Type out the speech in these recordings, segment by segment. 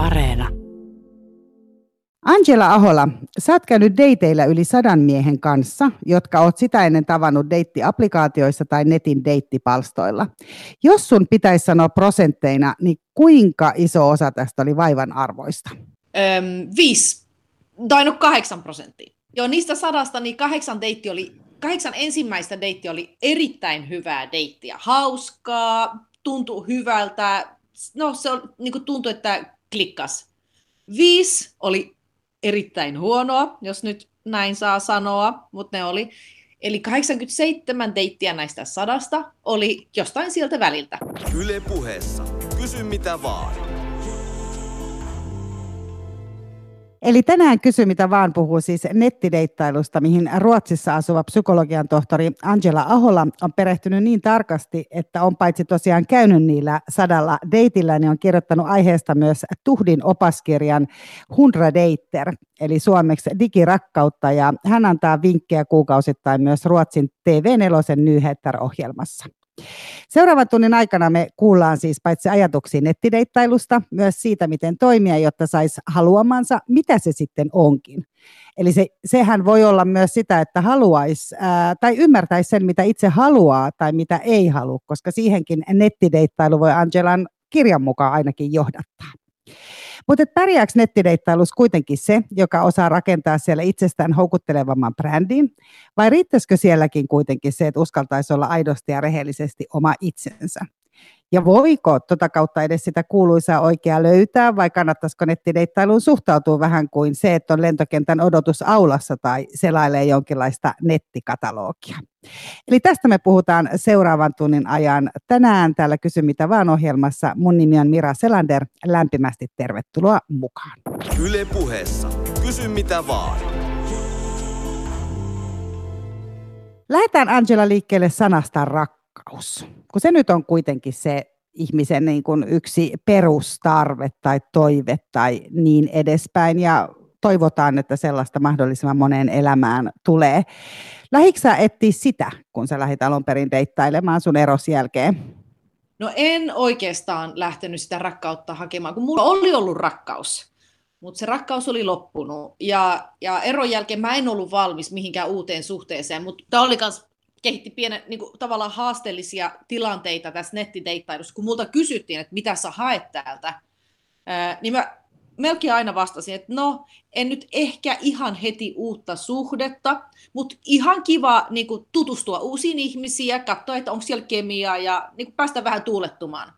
Areena. Angela Ahola, sä oot käynyt dateilla yli sadan miehen kanssa, jotka oot sitä ennen tavannut deittiaplikaatioissa tai netin deittipalstoilla. Jos sun pitäisi sanoa prosentteina, niin kuinka iso osa tästä oli vaivan arvoista? Öm, viisi, tai no kahdeksan prosenttia. Joo, niistä sadasta niin kahdeksan deitti oli, kahdeksan ensimmäistä deitti oli erittäin hyvää deittiä. Hauskaa, tuntui hyvältä, no se on, niin kuin tuntui, että klikkas. Viisi oli erittäin huonoa, jos nyt näin saa sanoa, mutta ne oli. Eli 87 deittiä näistä sadasta oli jostain sieltä väliltä. Yle puheessa. Kysy mitä vaan. Eli tänään kysy mitä vaan puhuu siis nettideittailusta, mihin Ruotsissa asuva psykologian tohtori Angela Ahola on perehtynyt niin tarkasti, että on paitsi tosiaan käynyt niillä sadalla deitillä, niin on kirjoittanut aiheesta myös Tuhdin opaskirjan Hundra Deiter, eli suomeksi digirakkautta, ja hän antaa vinkkejä kuukausittain myös Ruotsin TV4 Nyheter-ohjelmassa. Seuraavan tunnin aikana me kuullaan siis paitsi ajatuksia nettideittailusta, myös siitä, miten toimia, jotta saisi haluamansa, mitä se sitten onkin. Eli se, sehän voi olla myös sitä, että haluaisi tai ymmärtäisi sen, mitä itse haluaa tai mitä ei halua, koska siihenkin nettideittailu voi Angelan kirjan mukaan ainakin johdattaa. Mutta pärjääkö nettideittailussa kuitenkin se, joka osaa rakentaa siellä itsestään houkuttelevamman brändin, vai riittäisikö sielläkin kuitenkin se, että uskaltaisi olla aidosti ja rehellisesti oma itsensä? Ja voiko tuota kautta edes sitä kuuluisaa oikeaa löytää vai kannattaisiko nettideittailuun suhtautua vähän kuin se, että on lentokentän odotus aulassa tai selailee jonkinlaista nettikatalogia? Eli tästä me puhutaan seuraavan tunnin ajan. Tänään täällä Kysy mitä vaan ohjelmassa. Mun nimi on Mira Selander. Lämpimästi tervetuloa mukaan. Yle puheessa. Kysy mitä vaan. Lähdetään Angela liikkeelle sanasta rakkaus kun se nyt on kuitenkin se ihmisen niin kuin yksi perustarve tai toive tai niin edespäin, ja toivotaan, että sellaista mahdollisimman moneen elämään tulee. Lähikö sä etsiä sitä, kun sä lähdit alun perin deittailemaan sun eros jälkeen? No en oikeastaan lähtenyt sitä rakkautta hakemaan, kun mulla oli ollut rakkaus, mutta se rakkaus oli loppunut. Ja, ja eron jälkeen mä en ollut valmis mihinkään uuteen suhteeseen, mutta tämä oli myös kehitti pienen niin kuin, tavallaan haasteellisia tilanteita tässä nettideittailussa, kun multa kysyttiin, että mitä sä haet täältä, ää, niin mä melkein aina vastasin, että no, en nyt ehkä ihan heti uutta suhdetta, mutta ihan kiva niin kuin, tutustua uusiin ihmisiin, katsoa, että onko siellä kemiaa ja niin kuin, päästä vähän tuulettumaan.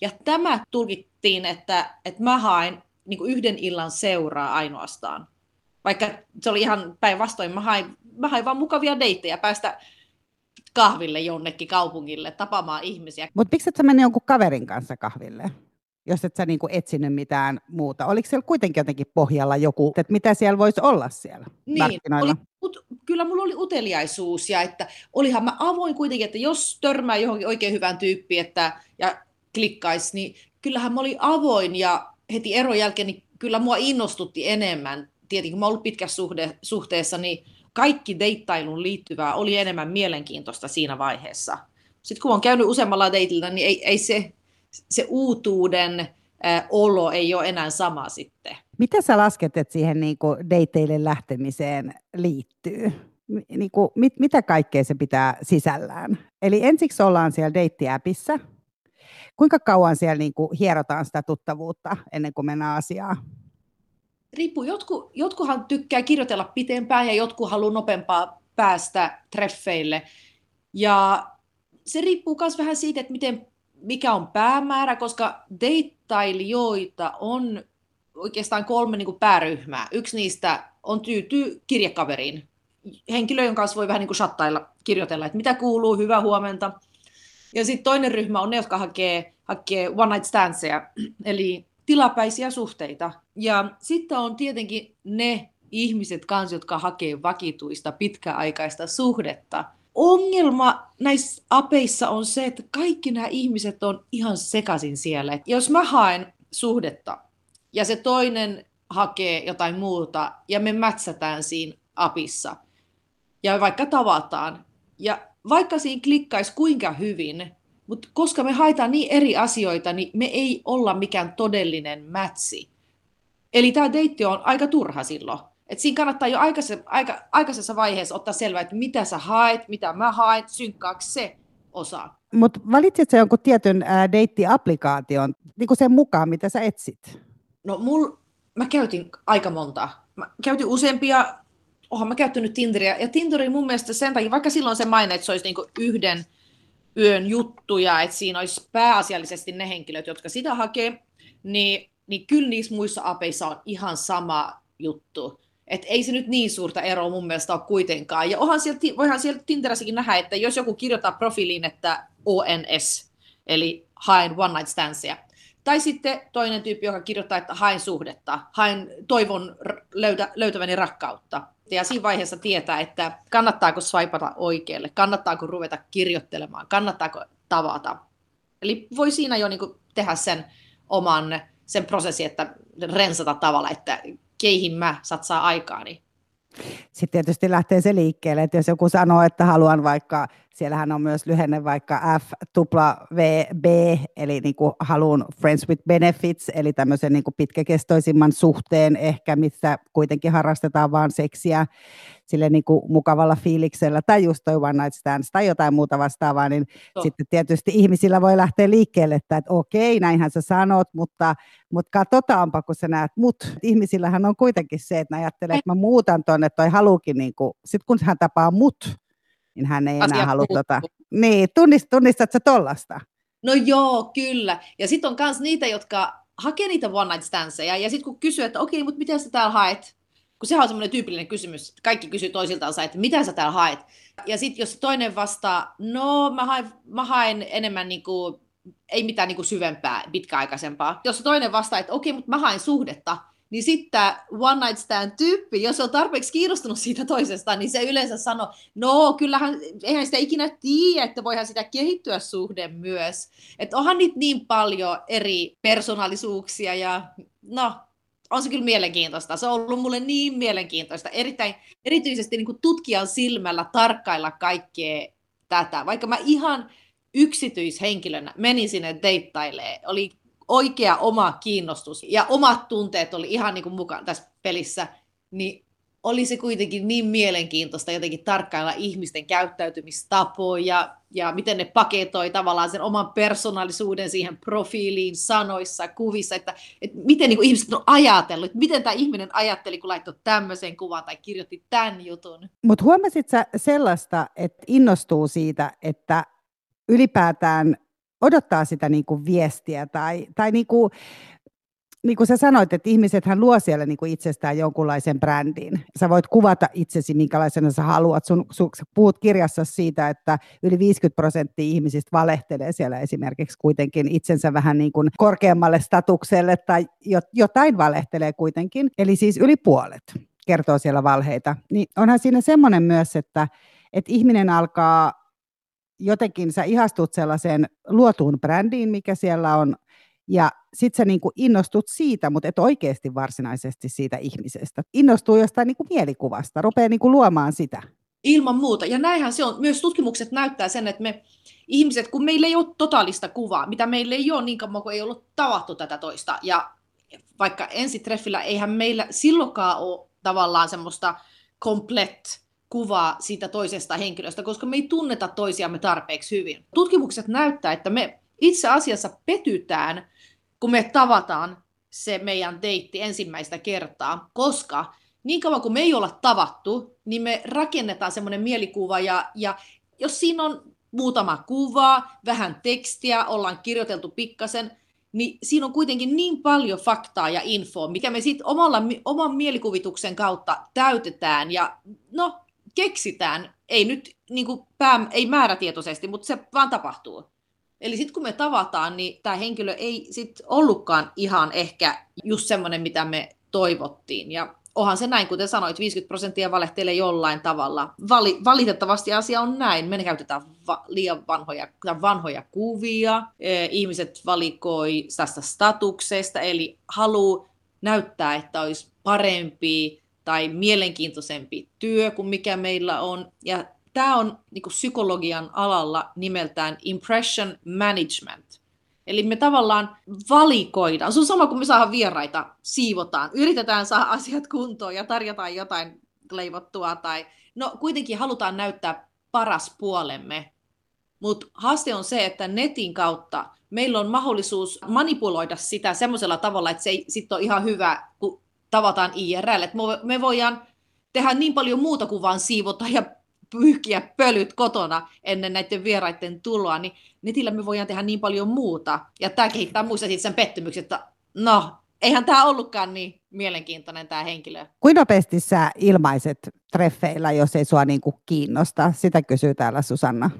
Ja tämä tulkittiin, että, että mä haen niin kuin yhden illan seuraa ainoastaan. Vaikka se oli ihan päinvastoin, mä hain, mä hain vaan mukavia deittejä, päästä kahville jonnekin kaupungille tapaamaan ihmisiä. Mutta miksi et sä meni jonkun kaverin kanssa kahville? jos et sä niinku etsinyt mitään muuta. Oliko siellä kuitenkin jotenkin pohjalla joku, että mitä siellä voisi olla siellä niin, oli, mut, kyllä mulla oli uteliaisuus ja että olihan mä avoin kuitenkin, että jos törmää johonkin oikein hyvään tyyppiin että, ja klikkaisi, niin kyllähän mä olin avoin ja heti eron jälkeen niin kyllä mua innostutti enemmän. Tietenkin kun mä ollut pitkässä suhde, suhteessa, niin kaikki deittailuun liittyvää oli enemmän mielenkiintoista siinä vaiheessa. Sitten kun on käynyt useammalla deitillä, niin ei, ei se, se uutuuden äh, olo ei ole enää sama sitten. Mitä sä lasket, että siihen niin kuin deiteille lähtemiseen liittyy? Niin kuin, mit, mitä kaikkea se pitää sisällään? Eli ensiksi ollaan siellä deittiäpissä. Kuinka kauan siellä niin kuin hierotaan sitä tuttavuutta ennen kuin mennään asiaan? Riippuu. Jotku, jotkuhan tykkää kirjoitella pitempään ja jotkut haluaa nopeampaa päästä treffeille. Ja se riippuu myös vähän siitä, että miten, mikä on päämäärä, koska deittailijoita on oikeastaan kolme niin kuin pääryhmää. Yksi niistä on tyytyy kirjakaveriin. Henkilö, jonka kanssa voi vähän niin kuin shattailla, kirjoitella, että mitä kuuluu, hyvää huomenta. Ja sitten toinen ryhmä on ne, jotka hakee, hakee one night standsia, eli tilapäisiä suhteita. Ja sitten on tietenkin ne ihmiset kanssa, jotka hakee vakituista pitkäaikaista suhdetta. Ongelma näissä apeissa on se, että kaikki nämä ihmiset on ihan sekaisin siellä. Et jos mä haen suhdetta ja se toinen hakee jotain muuta ja me mätsätään siinä apissa ja vaikka tavataan ja vaikka siinä klikkaisi kuinka hyvin, mutta koska me haetaan niin eri asioita, niin me ei olla mikään todellinen mätsi. Eli tämä deitti on aika turha silloin. Et siinä kannattaa jo aikaisessa, aika, aikaisessa vaiheessa ottaa selvää, että mitä sä haet, mitä mä haen, synkkaako se osa. Mutta valitsitko jonkun tietyn ää, deittiaplikaation niin sen mukaan, mitä sä etsit? No mul, mä käytin aika monta. Mä käytin useampia, oonhan mä käyttänyt Tinderia, ja Tinderi mun mielestä sen takia, vaikka silloin se maine, että se olisi niinku yhden yön juttuja, että siinä olisi pääasiallisesti ne henkilöt, jotka sitä hakee, niin, niin kyllä niissä muissa apeissa on ihan sama juttu. Et ei se nyt niin suurta eroa mun mielestä ole kuitenkaan. Ja onhan sieltä, voihan sieltä Tinderissäkin nähdä, että jos joku kirjoittaa profiiliin, että ONS, eli haen one night standsia, tai sitten toinen tyyppi, joka kirjoittaa, että haen suhdetta, haen toivon löytä, löytäväni rakkautta. Ja siinä vaiheessa tietää, että kannattaako swipata oikealle, kannattaako ruveta kirjoittelemaan, kannattaako tavata. Eli voi siinä jo niin tehdä sen oman sen prosessin, että rensata tavalla, että keihin mä satsaa aikaani. Sitten tietysti lähtee se liikkeelle, että jos joku sanoo, että haluan vaikka, siellähän on myös lyhenne vaikka FWB, eli niin kuin haluan Friends with Benefits, eli tämmöisen niin kuin pitkäkestoisimman suhteen ehkä, missä kuitenkin harrastetaan vaan seksiä sille niin kuin mukavalla fiiliksellä, tai just toi one night stands, tai jotain muuta vastaavaa, niin no. sitten tietysti ihmisillä voi lähteä liikkeelle, että, että okei, näinhän sä sanot, mutta, mutta katsotaanpa, kun sä näet mut. Ihmisillähän on kuitenkin se, että ne ajattelee, että mä muutan tuonne, toi haluukin, niin kuin, sit kun hän tapaa mut, niin hän ei enää halua tota. Niin, tunnist, tunnistat sä tollasta? No joo, kyllä. Ja sitten on myös niitä, jotka hakee niitä one night standseja, ja sitten kun kysyy, että okei, mutta miten sä täällä haet? kun sehän on semmoinen tyypillinen kysymys, kaikki kysyy toisiltaansa, että mitä sä täällä haet. Ja sitten jos toinen vastaa, no mä haen, mä haen enemmän niin kuin, ei mitään niin kuin syvempää, pitkäaikaisempaa. Jos toinen vastaa, että okei, mutta mä haen suhdetta, niin sitten one night stand tyyppi, jos on tarpeeksi kiinnostunut siitä toisesta, niin se yleensä sanoo, no kyllähän, eihän sitä ikinä tiedä, että voihan sitä kehittyä suhde myös. Että onhan niitä niin paljon eri persoonallisuuksia ja no, on se kyllä mielenkiintoista. Se on ollut mulle niin mielenkiintoista, erittäin, erityisesti niin kuin tutkijan silmällä tarkkailla kaikkea tätä. Vaikka mä ihan yksityishenkilönä menin sinne deittailemaan, oli oikea oma kiinnostus ja omat tunteet oli ihan niin kuin mukaan tässä pelissä, niin oli se kuitenkin niin mielenkiintoista jotenkin tarkkailla ihmisten käyttäytymistapoja ja miten ne paketoi tavallaan sen oman persoonallisuuden siihen profiiliin, sanoissa, kuvissa, että, että miten niin kuin ihmiset on ajatellut, että miten tämä ihminen ajatteli, kun laittoi tämmöisen kuvan tai kirjoitti tämän jutun. Mutta huomasit sä sellaista, että innostuu siitä, että ylipäätään odottaa sitä niin kuin viestiä tai, tai niin kuin niin kuin sä sanoit, että ihmisethän luo siellä niin kuin itsestään jonkunlaisen brändin. Sä voit kuvata itsesi, minkälaisena sä haluat. Sun, sun, sä puhut kirjassa siitä, että yli 50 prosenttia ihmisistä valehtelee siellä esimerkiksi kuitenkin itsensä vähän niin kuin korkeammalle statukselle tai jotain valehtelee kuitenkin. Eli siis yli puolet kertoo siellä valheita. Niin onhan siinä semmoinen myös, että, että ihminen alkaa jotenkin, sä ihastut sellaiseen luotuun brändiin, mikä siellä on, ja sit sä niinku innostut siitä, mutta et oikeasti varsinaisesti siitä ihmisestä. Innostuu jostain niinku mielikuvasta, rupeaa niinku luomaan sitä. Ilman muuta. Ja näinhän se on. Myös tutkimukset näyttää sen, että me ihmiset, kun meillä ei ole totaalista kuvaa, mitä meillä ei ole niin kauan kuin ei ollut tavattu tätä toista. Ja vaikka ensitreffillä eihän meillä silloinkaan ole tavallaan semmoista komplett kuvaa siitä toisesta henkilöstä, koska me ei tunneta toisiamme tarpeeksi hyvin. Tutkimukset näyttää, että me itse asiassa petytään kun me tavataan se meidän deitti ensimmäistä kertaa, koska niin kauan kuin me ei olla tavattu, niin me rakennetaan semmoinen mielikuva ja, ja jos siinä on muutama kuva, vähän tekstiä, ollaan kirjoiteltu pikkasen, niin siinä on kuitenkin niin paljon faktaa ja infoa, mikä me sitten omalla, oman mielikuvituksen kautta täytetään ja no, keksitään, ei nyt niin kuin pää, ei määrätietoisesti, mutta se vaan tapahtuu. Eli sitten kun me tavataan, niin tämä henkilö ei sit ollutkaan ihan ehkä just semmoinen, mitä me toivottiin. Ja onhan se näin, kuten sanoit, 50 prosenttia valehtelee jollain tavalla. Vali, valitettavasti asia on näin. Me käytetään va, liian vanhoja, vanhoja kuvia. E, ihmiset valikoi tästä statuksesta, eli haluaa näyttää, että olisi parempi tai mielenkiintoisempi työ kuin mikä meillä on. Ja tämä on niin kuin psykologian alalla nimeltään impression management. Eli me tavallaan valikoidaan. Se on sama kuin me saadaan vieraita, siivotaan, yritetään saada asiat kuntoon ja tarjotaan jotain leivottua. Tai... No kuitenkin halutaan näyttää paras puolemme. Mutta haaste on se, että netin kautta meillä on mahdollisuus manipuloida sitä semmoisella tavalla, että se ei sitten ole ihan hyvä, kun tavataan IRL. Et me voidaan tehdä niin paljon muuta kuin vaan siivota ja pyyhkiä pölyt kotona ennen näiden vieraiden tuloa, niin netillä me voidaan tehdä niin paljon muuta. Ja tämä kehittää muista sen pettymyksen, että no, eihän tämä ollutkaan niin mielenkiintoinen tämä henkilö. Kuinka nopeasti sä ilmaiset treffeillä, jos ei sua niin kuin kiinnosta? Sitä kysyy täällä Susanna.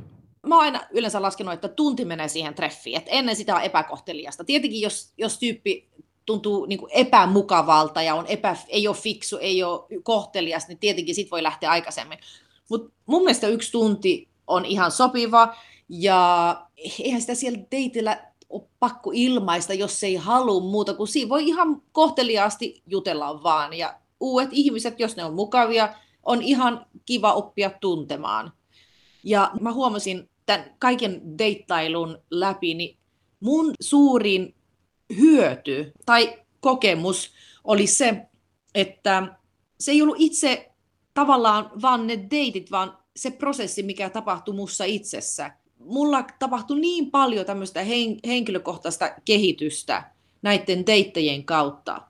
Mä oon aina yleensä laskenut, että tunti menee siihen treffiin, että ennen sitä on epäkohteliasta. Tietenkin jos, jos tyyppi tuntuu niin kuin epämukavalta ja on epä, ei ole fiksu, ei ole kohtelias, niin tietenkin sit voi lähteä aikaisemmin. Mutta mun mielestä yksi tunti on ihan sopiva, ja eihän sitä siellä deitillä ole pakko ilmaista, jos ei halua muuta kuin siinä voi ihan kohteliaasti jutella vaan. Ja uudet ihmiset, jos ne on mukavia, on ihan kiva oppia tuntemaan. Ja mä huomasin tämän kaiken deittailun läpi, niin mun suurin hyöty tai kokemus oli se, että se ei ollut itse tavallaan vaan ne deitit, vaan se prosessi, mikä tapahtui mussa itsessä. Mulla tapahtui niin paljon tämmöistä henkilökohtaista kehitystä näiden deittejien kautta.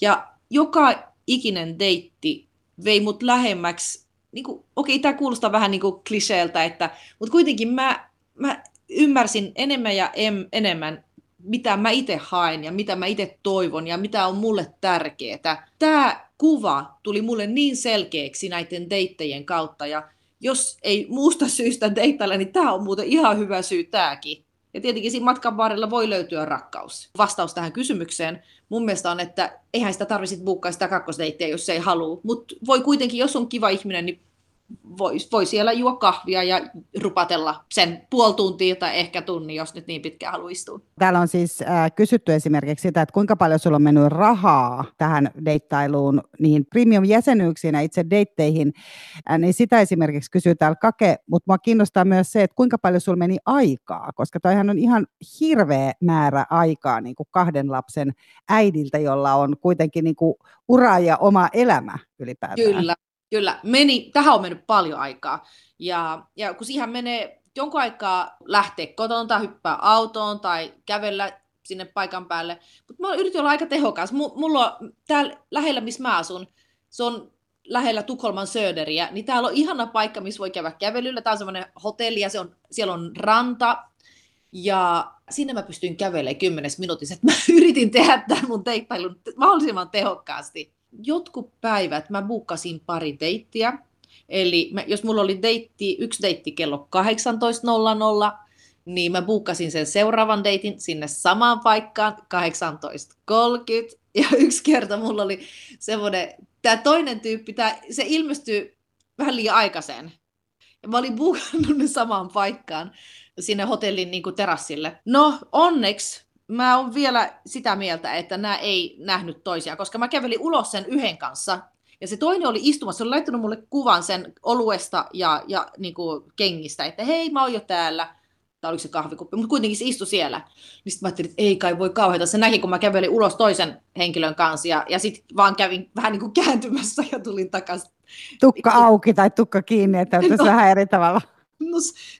Ja joka ikinen deitti vei mut lähemmäksi, niin kuin, okei, tämä kuulostaa vähän niin kuin kliseeltä, että, mutta kuitenkin mä, mä ymmärsin enemmän ja em, enemmän mitä mä itse haen ja mitä mä itse toivon ja mitä on mulle tärkeää. Tämä kuva tuli mulle niin selkeäksi näiden deittejien kautta ja jos ei muusta syystä deittailla, niin tämä on muuten ihan hyvä syy tämäkin. Ja tietenkin siinä matkan varrella voi löytyä rakkaus. Vastaus tähän kysymykseen mun mielestä on, että eihän sitä tarvitse buukkaa sitä kakkosdeittiä, jos ei halua. Mutta voi kuitenkin, jos on kiva ihminen, niin voi, voi siellä juo kahvia ja rupatella sen puoli tuntia tai ehkä tunnin, jos nyt niin pitkään haluaa istua. Täällä on siis äh, kysytty esimerkiksi sitä, että kuinka paljon sulla on mennyt rahaa tähän deittailuun, niihin premium-jäsenyyksiin ja itse deitteihin, äh, niin sitä esimerkiksi kysyy täällä Kake, mutta mua kiinnostaa myös se, että kuinka paljon sulla meni aikaa, koska toihan on ihan hirveä määrä aikaa niin kuin kahden lapsen äidiltä, jolla on kuitenkin niin kuin ura ja oma elämä ylipäätään. Kyllä, Kyllä, meni, tähän on mennyt paljon aikaa. Ja, ja kun siihen menee jonkun aikaa lähteä koton tai hyppää autoon tai kävellä sinne paikan päälle. Mutta mä yritin olla aika tehokas. Mulla on täällä lähellä, missä mä asun, se on lähellä Tukholman Söderiä, niin täällä on ihana paikka, missä voi käydä kävelyllä. Tämä on semmoinen hotelli ja se on, siellä on ranta. Ja sinne mä pystyin kävelemään kymmenes minuutissa. Mä yritin tehdä tämän mun teittailun mahdollisimman tehokkaasti jotkut päivät mä buukkasin pari deittiä. Eli mä, jos mulla oli deitti, yksi deitti kello 18.00, niin mä buukkasin sen seuraavan deitin sinne samaan paikkaan 18.30. Ja yksi kerta mulla oli semmoinen, tämä toinen tyyppi, tää, se ilmestyi vähän liian aikaiseen. Ja mä olin buukannut ne samaan paikkaan sinne hotellin niin kuin terassille. No onneksi mä oon vielä sitä mieltä, että nämä ei nähnyt toisiaan, koska mä kävelin ulos sen yhden kanssa, ja se toinen oli istumassa, se oli laittanut mulle kuvan sen oluesta ja, ja niin kuin kengistä, että hei, mä oon jo täällä, tai oliko se kahvikuppi, mutta kuitenkin se istui siellä. Niin sitten mä ajattelin, että ei kai voi kauheita. Se näki, kun mä kävelin ulos toisen henkilön kanssa, ja, ja sitten vaan kävin vähän niin kuin kääntymässä ja tulin takaisin. Tukka auki tai tukka kiinni, että no. vähän eri tavalla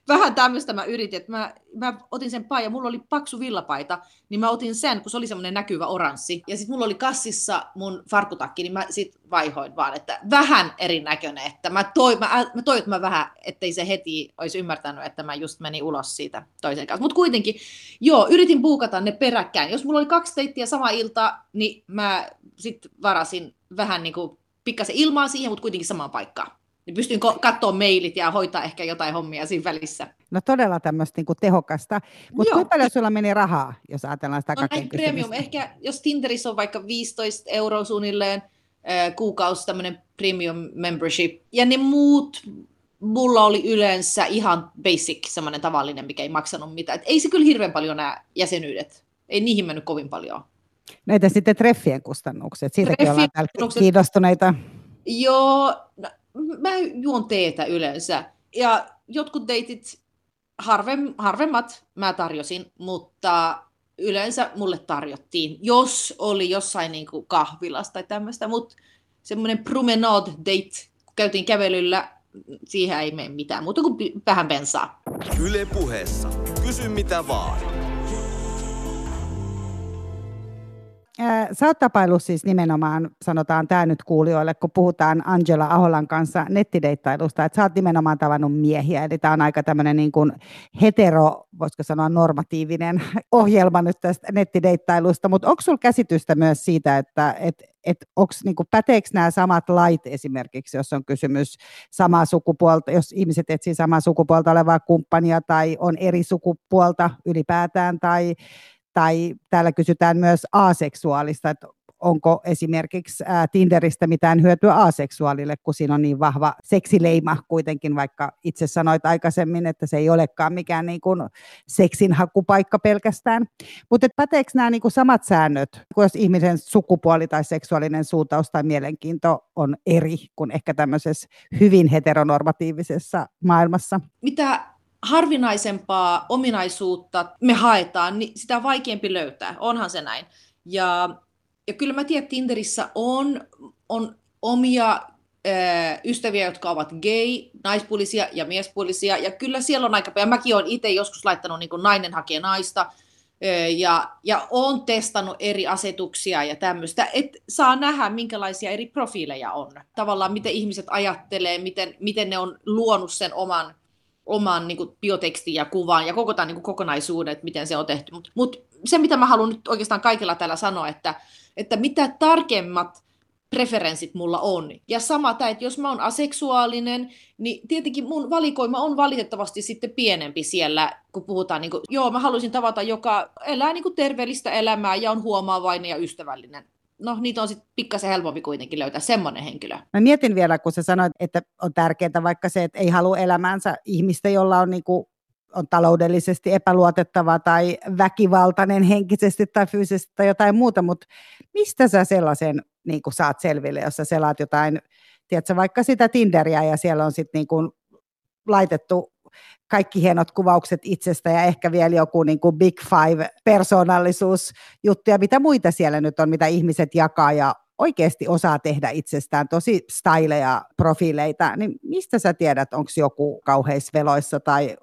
vähän tämmöistä mä yritin, että mä, mä otin sen paija, mulla oli paksu villapaita, niin mä otin sen, kun se oli semmoinen näkyvä oranssi. Ja sitten mulla oli kassissa mun farkutakki, niin mä sit vaihoin vaan, että vähän erinäköinen, että mä toin, mä, mä toin, että mä vähän, ettei se heti olisi ymmärtänyt, että mä just menin ulos siitä toisen kanssa. Mutta kuitenkin, joo, yritin puukata ne peräkkäin. Jos mulla oli kaksi teittiä sama ilta, niin mä sitten varasin vähän niin kuin pikkasen ilmaa siihen, mutta kuitenkin samaan paikkaan niin pystyn katsoa mailit ja hoitaa ehkä jotain hommia siinä välissä. No todella tämmöistä niin kuin tehokasta. Mutta kuinka paljon sulla meni rahaa, jos ajatellaan sitä no, premium. Ehkä jos Tinderissä on vaikka 15 euroa suunnilleen äh, kuukausi tämmöinen premium membership. Ja ne muut, mulla oli yleensä ihan basic, semmoinen tavallinen, mikä ei maksanut mitään. Et ei se kyllä hirveän paljon nämä jäsenyydet. Ei niihin mennyt kovin paljon. Näitä sitten treffien kustannukset, siitäkin treffien ollaan kiinnostuneita. Joo, no, mä juon teetä yleensä. Ja jotkut deitit, harvem, harvemmat mä tarjosin, mutta yleensä mulle tarjottiin, jos oli jossain niin kuin kahvilassa tai tämmöistä, mutta semmoinen promenade date, kun käytiin kävelyllä, siihen ei mene mitään muuta kuin vähän bensaa. Yle puheessa. Kysy mitä vaan. Sä oot tapaillut siis nimenomaan, sanotaan tämä nyt kuulijoille, kun puhutaan Angela Aholan kanssa nettideittailusta, että sä oot nimenomaan tavannut miehiä, eli tämä on aika tämmöinen niin kuin hetero, voisiko sanoa normatiivinen ohjelma nyt tästä nettideittailusta, mutta onko sulla käsitystä myös siitä, että et, et onks, niin kuin, päteekö nämä samat lait esimerkiksi, jos on kysymys samaa sukupuolta, jos ihmiset etsii samaa sukupuolta olevaa kumppania tai on eri sukupuolta ylipäätään tai tai täällä kysytään myös aseksuaalista, että onko esimerkiksi Tinderistä mitään hyötyä aseksuaalille, kun siinä on niin vahva seksileima kuitenkin, vaikka itse sanoit aikaisemmin, että se ei olekaan mikään niin kuin seksin hakupaikka pelkästään. Mutta päteekö nämä niin kuin samat säännöt, jos ihmisen sukupuoli tai seksuaalinen suuntaus tai mielenkiinto on eri kuin ehkä tämmöisessä hyvin heteronormatiivisessa maailmassa? Mitä harvinaisempaa ominaisuutta me haetaan, niin sitä vaikeampi löytää. Onhan se näin. Ja, ja kyllä mä tiedän, että Tinderissä on, on omia äh, ystäviä, jotka ovat gay, naispuolisia ja miespuolisia. Ja kyllä siellä on aika paljon. Mäkin olen itse joskus laittanut niin kuin nainen hakee naista. Ja, ja olen testannut eri asetuksia ja tämmöistä, että saa nähdä, minkälaisia eri profiileja on. Tavallaan miten ihmiset ajattelee, miten, miten ne on luonut sen oman oman niin kuin, biotekstin ja kuvan ja koko tämän niin kuin, kokonaisuuden, että miten se on tehty. Mutta mut se, mitä mä haluan nyt oikeastaan kaikilla täällä sanoa, että, että mitä tarkemmat preferenssit mulla on. Ja sama tämä, että jos mä oon aseksuaalinen, niin tietenkin mun valikoima on valitettavasti sitten pienempi siellä, kun puhutaan, niin kuin, joo, mä haluaisin tavata, joka elää niin kuin terveellistä elämää ja on huomaavainen ja ystävällinen no niitä on sitten pikkasen helpompi kuitenkin löytää semmoinen henkilö. Mä mietin vielä, kun sä sanoit, että on tärkeää vaikka se, että ei halua elämäänsä ihmistä, jolla on niinku on taloudellisesti epäluotettava tai väkivaltainen henkisesti tai fyysisesti tai jotain muuta, mutta mistä sä sellaisen niin saat selville, jos sä selaat jotain, tiedätkö, vaikka sitä Tinderiä ja siellä on sitten niin laitettu kaikki hienot kuvaukset itsestä ja ehkä vielä joku niin kuin Big Five persoonallisuusjuttu ja mitä muita siellä nyt on, mitä ihmiset jakaa ja oikeasti osaa tehdä itsestään tosi styleja profiileita, niin mistä sä tiedät, onko joku kauheisveloissa tai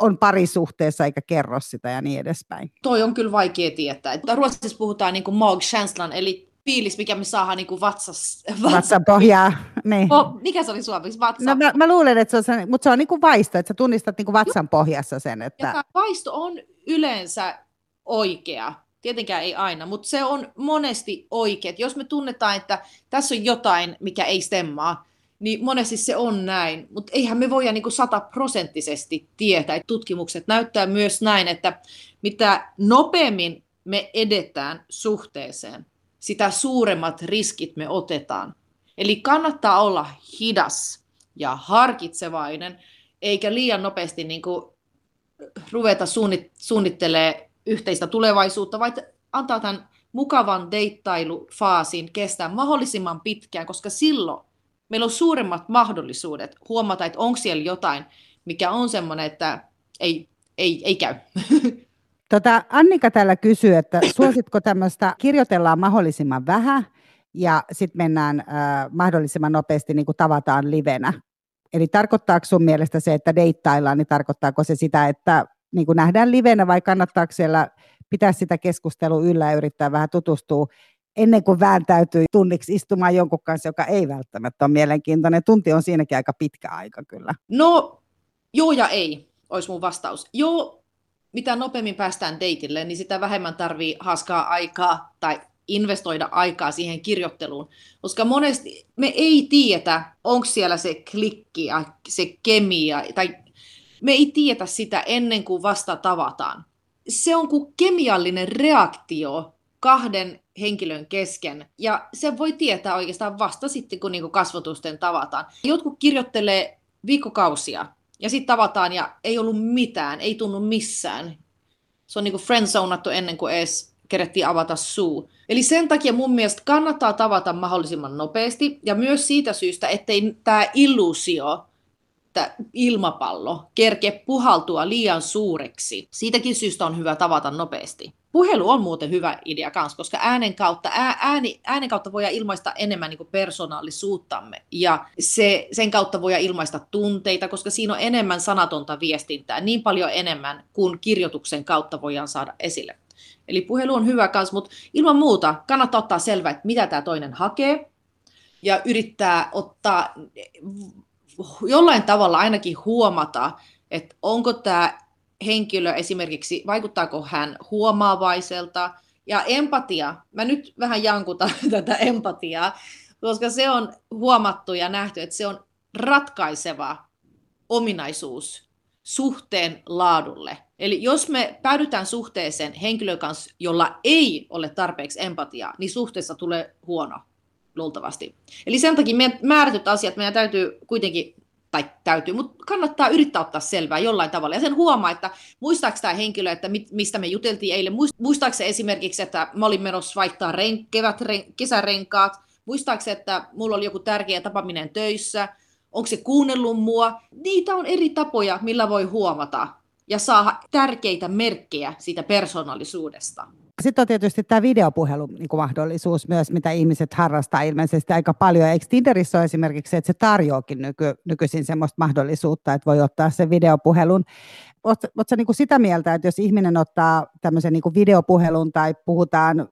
on parisuhteessa eikä kerro sitä ja niin edespäin? Toi on kyllä vaikea tietää. Ruotsissa puhutaan niin kuin Magkänslan, eli fiilis, mikä me saadaan niin vatsas, vatsas, vatsan pohjaa. Niin. Oh, mikä se oli suomeksi? Vatsa. No, mä, mä, luulen, että se on, mutta se on niin kuin vaisto, että sä tunnistat niin kuin vatsan pohjassa sen. Että... Ja vaisto on yleensä oikea. Tietenkään ei aina, mutta se on monesti oikea. Jos me tunnetaan, että tässä on jotain, mikä ei stemmaa, niin monesti se on näin. Mutta eihän me voida niin sataprosenttisesti tietää. Tutkimukset näyttää myös näin, että mitä nopeammin me edetään suhteeseen, sitä suuremmat riskit me otetaan. Eli kannattaa olla hidas ja harkitsevainen, eikä liian nopeasti niin kuin ruveta suunnit- suunnittelemaan yhteistä tulevaisuutta, vaan antaa tämän mukavan deittailufaasin kestää mahdollisimman pitkään, koska silloin meillä on suuremmat mahdollisuudet huomata, että onko siellä jotain, mikä on semmoinen, että ei, ei, ei käy. Tota, Annika täällä kysyy, että suositko tämmöistä, kirjoitellaan mahdollisimman vähän ja sitten mennään äh, mahdollisimman nopeasti niin kuin tavataan livenä. Eli tarkoittaako sun mielestä se, että deittaillaan, niin tarkoittaako se sitä, että niin kuin nähdään livenä vai kannattaako siellä pitää sitä keskustelua yllä ja yrittää vähän tutustua ennen kuin vääntäytyy tunniksi istumaan jonkun kanssa, joka ei välttämättä ole mielenkiintoinen. Tunti on siinäkin aika pitkä aika kyllä. No, joo ja ei, olisi mun vastaus. Joo, mitä nopeammin päästään deitille, niin sitä vähemmän tarvii haskaa aikaa tai investoida aikaa siihen kirjoitteluun, koska monesti me ei tiedä, onko siellä se klikki ja se kemia, tai me ei tiedä sitä ennen kuin vasta tavataan. Se on kuin kemiallinen reaktio kahden henkilön kesken, ja se voi tietää oikeastaan vasta sitten, kun niinku kasvotusten tavataan. Jotkut kirjoittelee viikkokausia ja sitten tavataan ja ei ollut mitään, ei tunnu missään. Se on niin friendzonattu ennen kuin edes kerettiin avata suu. Eli sen takia mun mielestä kannattaa tavata mahdollisimman nopeasti ja myös siitä syystä, ettei tämä illuusio, tämä ilmapallo, kerke puhaltua liian suureksi. Siitäkin syystä on hyvä tavata nopeasti. Puhelu on muuten hyvä idea kanssa, koska äänen kautta, ääni, äänen kautta voidaan ilmaista enemmän niin persoonallisuuttamme ja se, sen kautta voidaan ilmaista tunteita, koska siinä on enemmän sanatonta viestintää, niin paljon enemmän kuin kirjoituksen kautta voidaan saada esille. Eli puhelu on hyvä kanssa, mutta ilman muuta kannattaa ottaa selvää, että mitä tämä toinen hakee ja yrittää ottaa jollain tavalla ainakin huomata, että onko tämä henkilö esimerkiksi, vaikuttaako hän huomaavaiselta, ja empatia, mä nyt vähän jankutan tätä empatiaa, koska se on huomattu ja nähty, että se on ratkaiseva ominaisuus suhteen laadulle. Eli jos me päädytään suhteeseen henkilön kanssa, jolla ei ole tarpeeksi empatiaa, niin suhteessa tulee huono luultavasti. Eli sen takia meidän määrätyt asiat meidän täytyy kuitenkin tai täytyy, mutta kannattaa yrittää ottaa selvää jollain tavalla. Ja sen huomaa, että muistaako tämä henkilö, että mistä me juteltiin eilen, muistaako se esimerkiksi, että mä olin menossa vaihtaa ren, kevät, ren, kesärenkaat, muistaako se, että mulla oli joku tärkeä tapaminen töissä, onko se kuunnellut mua. Niitä on eri tapoja, millä voi huomata ja saada tärkeitä merkkejä siitä persoonallisuudesta. Sitten on tietysti tämä videopuhelun niin myös, mitä ihmiset harrastaa ilmeisesti aika paljon. Eikö Tinderissä ole esimerkiksi että se tarjoakin nyky, nykyisin sellaista mahdollisuutta, että voi ottaa sen videopuhelun. Oletko niin sitä mieltä, että jos ihminen ottaa tämmöisen niin videopuhelun tai puhutaan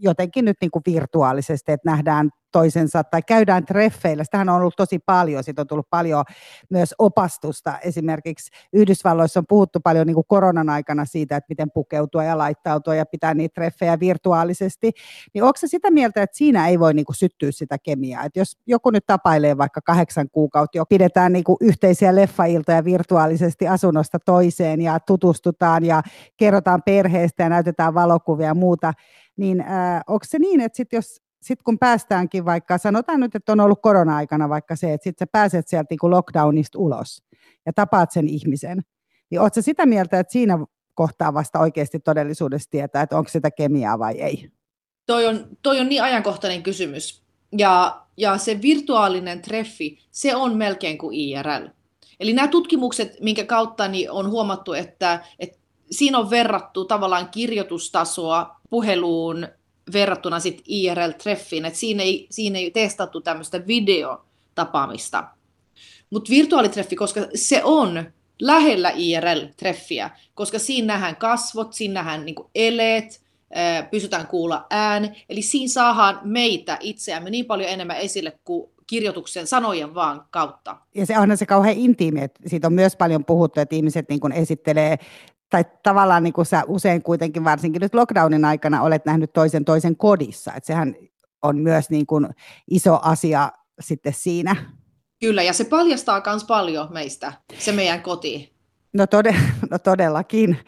jotenkin nyt niin kuin virtuaalisesti, että nähdään toisensa tai käydään treffeillä. Sitähän on ollut tosi paljon, siitä on tullut paljon myös opastusta. Esimerkiksi Yhdysvalloissa on puhuttu paljon niin kuin koronan aikana siitä, että miten pukeutua ja laittautua ja pitää niitä treffejä virtuaalisesti. Niin onko se sitä mieltä, että siinä ei voi niin kuin syttyä sitä kemiaa? Että jos joku nyt tapailee vaikka kahdeksan kuukautta jo, pidetään niin kuin yhteisiä leffailtoja virtuaalisesti asunnosta toiseen ja tutustutaan ja kerrotaan perheestä ja näytetään valokuvia ja muuta, niin äh, onko se niin, että sit jos sitten kun päästäänkin vaikka, sanotaan nyt, että on ollut korona-aikana vaikka se, että sitten pääset sieltä niin lockdownista ulos ja tapaat sen ihmisen, niin ootko sitä mieltä, että siinä kohtaa vasta oikeasti todellisuudessa tietää, että onko sitä kemiaa vai ei? Toi on, toi on niin ajankohtainen kysymys. Ja, ja se virtuaalinen treffi, se on melkein kuin IRL. Eli nämä tutkimukset, minkä kautta niin on huomattu, että, että siinä on verrattu tavallaan kirjoitustasoa puheluun verrattuna sit IRL-treffiin, että siinä ei, siinä ei testattu tämmöistä videotapaamista. Mutta virtuaalitreffi, koska se on lähellä IRL-treffiä, koska siinä nähdään kasvot, siinä nähdään niin eleet, pysytään kuulla ääni, eli siinä saadaan meitä itseämme niin paljon enemmän esille kuin kirjoituksen sanojen vaan kautta. Ja se onhan se kauhean intiimi, että siitä on myös paljon puhuttu, että ihmiset niin esittelee tai tavallaan niin kuin sä usein kuitenkin, varsinkin nyt lockdownin aikana, olet nähnyt toisen toisen kodissa, että sehän on myös niin kuin iso asia sitten siinä. Kyllä, ja se paljastaa myös paljon meistä, se meidän koti. No, tode, no todellakin.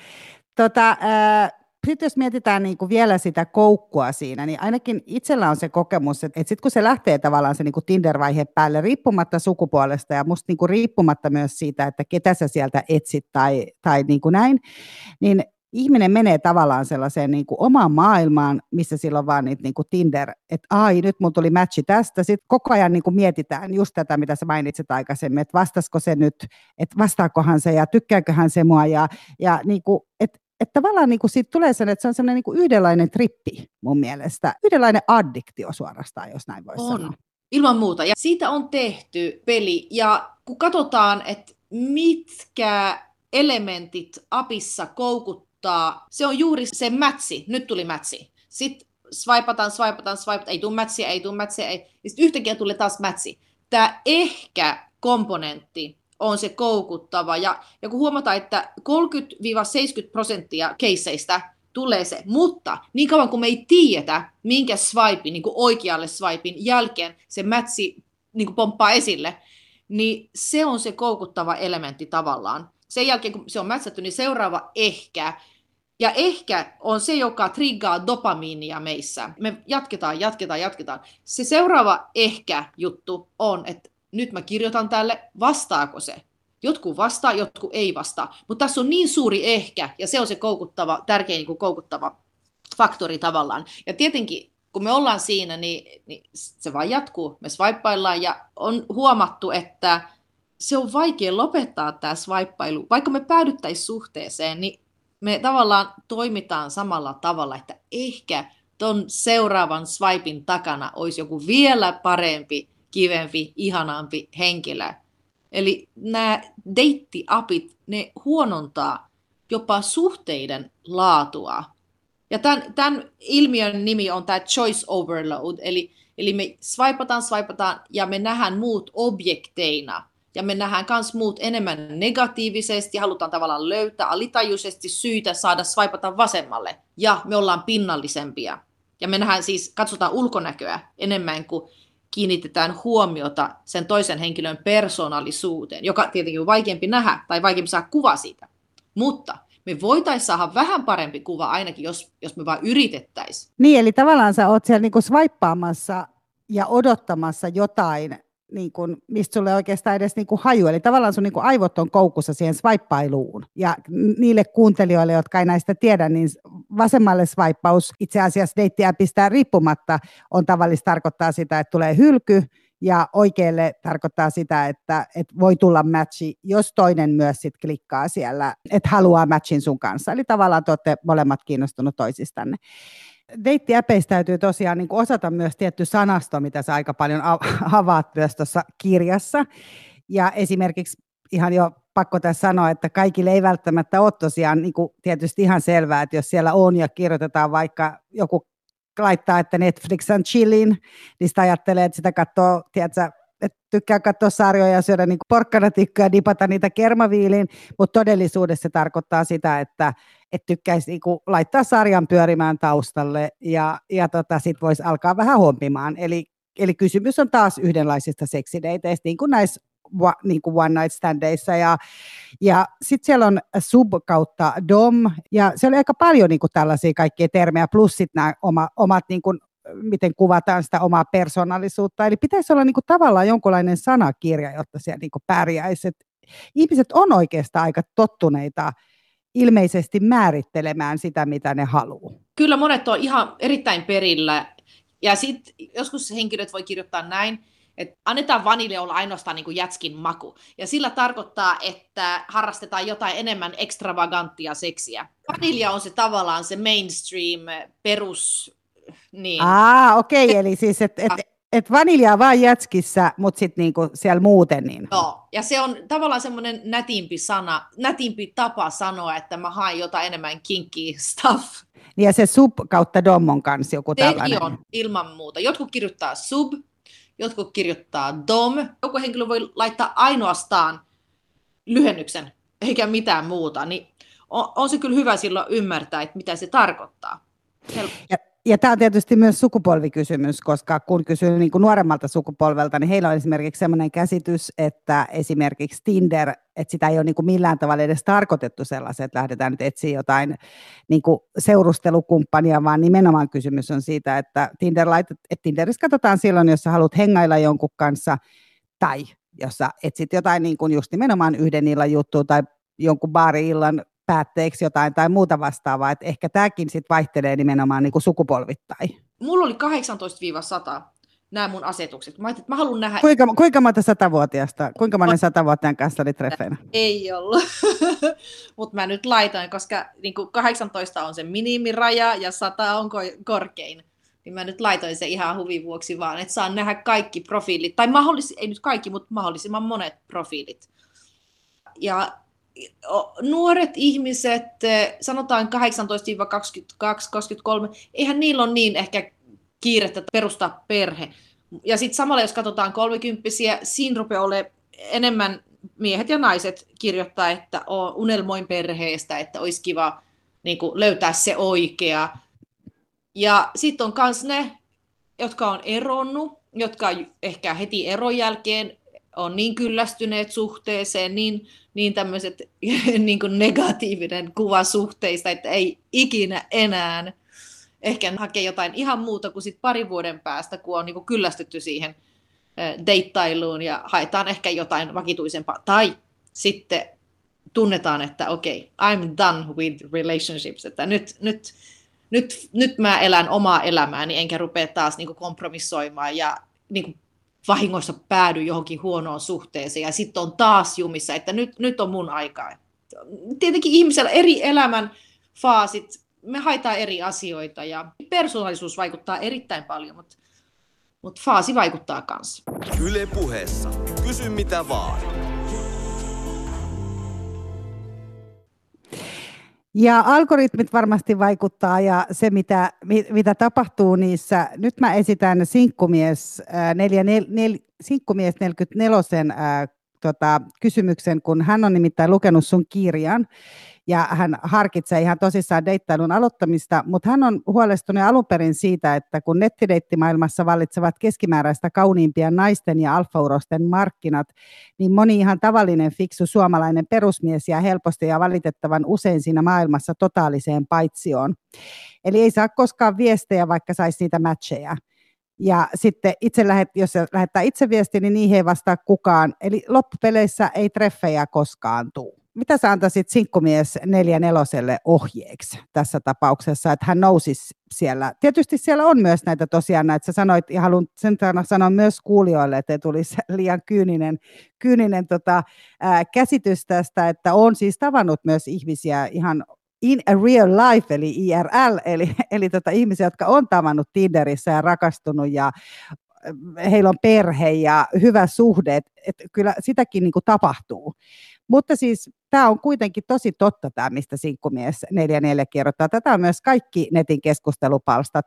Tota, äh, sitten jos mietitään niin kuin vielä sitä koukkua siinä, niin ainakin itsellä on se kokemus, että, että sitten kun se lähtee tavallaan se niin kuin Tinder-vaihe päälle, riippumatta sukupuolesta ja musta niin kuin riippumatta myös siitä, että ketä sä sieltä etsit tai, tai niin kuin näin, niin ihminen menee tavallaan sellaiseen niin kuin omaan maailmaan, missä silloin vaan niitä niin kuin Tinder, että ai nyt mulla tuli matchi tästä, sitten koko ajan niin kuin mietitään just tätä, mitä sä mainitsit aikaisemmin, että vastasko se nyt, että vastaakohan se ja tykkääköhän se mua? Ja, ja niin kuin, että että tavallaan niin kuin siitä tulee sen, että se on sellainen niin kuin yhdenlainen trippi mun mielestä. Yhdenlainen addiktio suorastaan, jos näin voisi on. sanoa. Ilman muuta. Ja siitä on tehty peli. Ja kun katsotaan, että mitkä elementit apissa koukuttaa, se on juuri se mätsi. Nyt tuli mätsi. Sitten swipataan, swipataan, swipataan, ei tule mätsiä, ei tule mätsiä, ei. Sitten yhtäkkiä tulee taas mätsi. Tämä ehkä komponentti on se koukuttava. Ja, ja kun huomataan, että 30-70 prosenttia keisseistä tulee se, mutta niin kauan kuin me ei tiedetä, minkä swipe, niin kuin oikealle swipein jälkeen se mätsi niin kuin pomppaa esille, niin se on se koukuttava elementti tavallaan. Sen jälkeen, kun se on mätsätty, niin seuraava ehkä, ja ehkä on se, joka triggaa dopamiinia meissä. Me jatketaan, jatketaan, jatketaan. Se seuraava ehkä juttu on, että nyt mä kirjoitan tälle, vastaako se? Jotkut vastaa, jotkut ei vastaa. Mutta tässä on niin suuri ehkä, ja se on se koukuttava, tärkein niin kuin koukuttava faktori tavallaan. Ja tietenkin, kun me ollaan siinä, niin, niin se vaan jatkuu. Me swipeaillaan, ja on huomattu, että se on vaikea lopettaa tämä swipeilu. Vaikka me päädyttäisiin suhteeseen, niin me tavallaan toimitaan samalla tavalla, että ehkä ton seuraavan swipin takana olisi joku vielä parempi, kivempi, ihanampi henkilö. Eli nämä deittiapit, ne huonontaa jopa suhteiden laatua. Ja tämän, tämän ilmiön nimi on tämä choice overload, eli, eli me swipataan, swipataan ja me nähdään muut objekteina. Ja me nähdään myös muut enemmän negatiivisesti, halutaan tavallaan löytää alitajuisesti syitä saada swipata vasemmalle. Ja me ollaan pinnallisempia. Ja me nähdään siis, katsotaan ulkonäköä enemmän kuin kiinnitetään huomiota sen toisen henkilön persoonallisuuteen, joka tietenkin on vaikeampi nähdä tai vaikeampi saada kuva siitä. Mutta me voitaisiin saada vähän parempi kuva ainakin, jos, jos me vain yritettäisiin. Niin, eli tavallaan sä oot siellä niinku swipeaamassa ja odottamassa jotain, niin kuin, mistä sulle oikeastaan edes niin kuin haju. Eli tavallaan sun niin kuin aivot on koukussa siihen swipeiluun. Ja niille kuuntelijoille, jotka ei näistä tiedä, niin vasemmalle swipeaus itse asiassa deittiäpistä riippumatta on tavallista tarkoittaa sitä, että tulee hylky, ja oikealle tarkoittaa sitä, että, että voi tulla matchi, jos toinen myös sit klikkaa siellä, että haluaa matchin sun kanssa. Eli tavallaan te olette molemmat kiinnostunut toisistanne. Deittiäpeistä täytyy tosiaan niin osata myös tietty sanasto, mitä sä aika paljon avaat myös tuossa kirjassa. Ja esimerkiksi ihan jo pakko tässä sanoa, että kaikille ei välttämättä ole tosiaan niin kuin tietysti ihan selvää, että jos siellä on ja kirjoitetaan vaikka joku laittaa, että Netflix on chillin, niin sitä ajattelee, että sitä katsoo, tiedätkö, että tykkää katsoa sarjoja ja syödä niin porkkanatikkoja ja dipata niitä kermaviiliin, mutta todellisuudessa se tarkoittaa sitä, että, että tykkäisi niin laittaa sarjan pyörimään taustalle ja, ja tota, sitten voisi alkaa vähän hompimaan. Eli, eli kysymys on taas yhdenlaisista seksideiteistä, niin kuin näissä niin kuin one night standeissa. Ja, ja sitten siellä on sub kautta dom, ja se oli aika paljon niin kuin tällaisia kaikkia termejä, plus sitten nämä oma, omat niin kuin miten kuvataan sitä omaa persoonallisuutta. Eli pitäisi olla niin kuin tavallaan jonkunlainen sanakirja, jotta siellä niin kuin pärjäisi. Et ihmiset on oikeastaan aika tottuneita ilmeisesti määrittelemään sitä, mitä ne haluaa. Kyllä monet on ihan erittäin perillä. Ja sitten joskus henkilöt voi kirjoittaa näin, että annetaan vanille olla ainoastaan niin kuin jätskin maku. Ja sillä tarkoittaa, että harrastetaan jotain enemmän ekstravaganttia seksiä. Vanilja on se tavallaan se mainstream perus... Niin. Ah, okei, okay. eli siis, että et, et vaniljaa vaan jätskissä, mutta sitten niinku siellä muuten. Niin. Joo, ja se on tavallaan semmoinen nätimpi sana, nätimpi tapa sanoa, että mä haen jotain enemmän kinky stuff. Niin ja se sub kautta dommon kanssa joku Sekin tällainen. on, ilman muuta. Jotkut kirjoittaa sub, jotkut kirjoittaa DOM. Joku henkilö voi laittaa ainoastaan lyhennyksen, eikä mitään muuta, niin on, on se kyllä hyvä silloin ymmärtää, että mitä se tarkoittaa. Ja, ja tämä on tietysti myös sukupolvikysymys, koska kun kysyy niin kuin nuoremmalta sukupolvelta, niin heillä on esimerkiksi sellainen käsitys, että esimerkiksi Tinder, että sitä ei ole niin kuin millään tavalla edes tarkoitettu sellaisen, että lähdetään nyt etsiä jotain niin kuin seurustelukumppania, vaan nimenomaan kysymys on siitä, että, Tinder laitet, että Tinderissä katsotaan silloin, jos sä haluat hengailla jonkun kanssa, tai jos sä etsit jotain niin kuin just nimenomaan yhden illan juttua tai jonkun baari-illan päätteeksi jotain tai muuta vastaavaa, että ehkä tämäkin sitten vaihtelee nimenomaan niin kuin sukupolvittain. Mulla oli 18-100 nämä mun asetukset. Mä että mä haluan nähdä... Kuinka, kuinka monta satavuotiaasta, kuinka monen satavuotiaan kanssa oli treffeinä? Ei ollut, mutta mä nyt laitoin, koska niin 18 on se minimiraja ja 100 on korkein. Niin mä nyt laitoin se ihan huvin vuoksi vaan, että saan nähdä kaikki profiilit, tai mahdollis, ei nyt kaikki, mutta mahdollisimman monet profiilit. Ja nuoret ihmiset, sanotaan 18-22-23, eihän niillä ole niin ehkä kiirettä perustaa perhe. Ja sitten samalla, jos katsotaan kolmekymppisiä, siinä rupeaa olemaan enemmän miehet ja naiset kirjoittaa, että unelmoin perheestä, että olisi kiva niin kuin, löytää se oikea. Ja sitten on myös ne, jotka on eronnut, jotka ehkä heti eron jälkeen on niin kyllästyneet suhteeseen, niin, niin tämmöiset niin kuin negatiivinen kuva suhteista, että ei ikinä enää ehkä hakea jotain ihan muuta kuin sit parin vuoden päästä, kun on niin kuin kyllästytty siihen deittailuun ja haetaan ehkä jotain vakituisempaa. Tai sitten tunnetaan, että okei, okay, I'm done with relationships, että nyt, nyt, nyt, nyt mä elän omaa elämääni, enkä rupea taas niin kompromissoimaan ja niin vahingossa päädy johonkin huonoon suhteeseen ja sitten on taas jumissa, että nyt, nyt on mun aika. Tietenkin ihmisellä eri elämän faasit, me haetaan eri asioita ja persoonallisuus vaikuttaa erittäin paljon, mutta, mutta faasi vaikuttaa myös. Yle puheessa. Kysy mitä vaan. Ja algoritmit varmasti vaikuttaa ja se, mitä, mitä tapahtuu niissä. Nyt mä esitän Sinkkumies, äh, neljä, nel, nel, Sinkkumies 44 äh, tota, kysymyksen, kun hän on nimittäin lukenut sun kirjan ja hän harkitsee ihan tosissaan deittailun aloittamista, mutta hän on huolestunut alun perin siitä, että kun nettideittimaailmassa vallitsevat keskimääräistä kauniimpia naisten ja alfaurosten markkinat, niin moni ihan tavallinen fiksu suomalainen perusmies jää helposti ja valitettavan usein siinä maailmassa totaaliseen paitsioon. Eli ei saa koskaan viestejä, vaikka saisi niitä matcheja. Ja sitten itse lähet, jos lähettää itse viesti, niin niihin ei vastaa kukaan. Eli loppupeleissä ei treffejä koskaan tule mitä sä antaisit sinkkumies neljä neloselle ohjeeksi tässä tapauksessa, että hän nousisi siellä? Tietysti siellä on myös näitä tosiaan, että sä sanoit, ja haluan sen sanoa myös kuulijoille, että ei tulisi liian kyyninen, kyyninen tota, ää, käsitys tästä, että on siis tavannut myös ihmisiä ihan in a real life, eli IRL, eli, eli tota, ihmisiä, jotka on tavannut Tinderissä ja rakastunut ja heillä on perhe ja hyvä suhde, että kyllä sitäkin niin kuin tapahtuu. Mutta siis tämä on kuitenkin tosi totta tämä, mistä Sinkkumies 44 kirjoittaa. Tätä on myös kaikki netin keskustelupalstat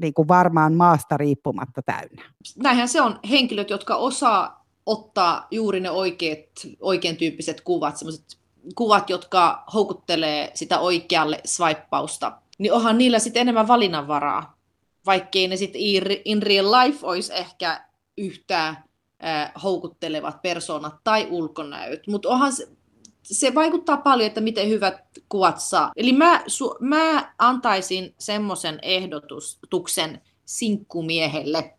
niin kuin varmaan maasta riippumatta täynnä. Näinhän se on henkilöt, jotka osaa ottaa juuri ne oikeat, oikein tyyppiset kuvat, sellaiset kuvat, jotka houkuttelee sitä oikealle swipausta, niin onhan niillä sitten enemmän valinnanvaraa, vaikkei ne sitten in real life olisi ehkä yhtään houkuttelevat persoonat tai ulkonäöt. Mutta onhan se, se vaikuttaa paljon, että miten hyvät kuvat saa. Eli mä, su, mä antaisin semmoisen ehdotuksen sinkkumiehelle,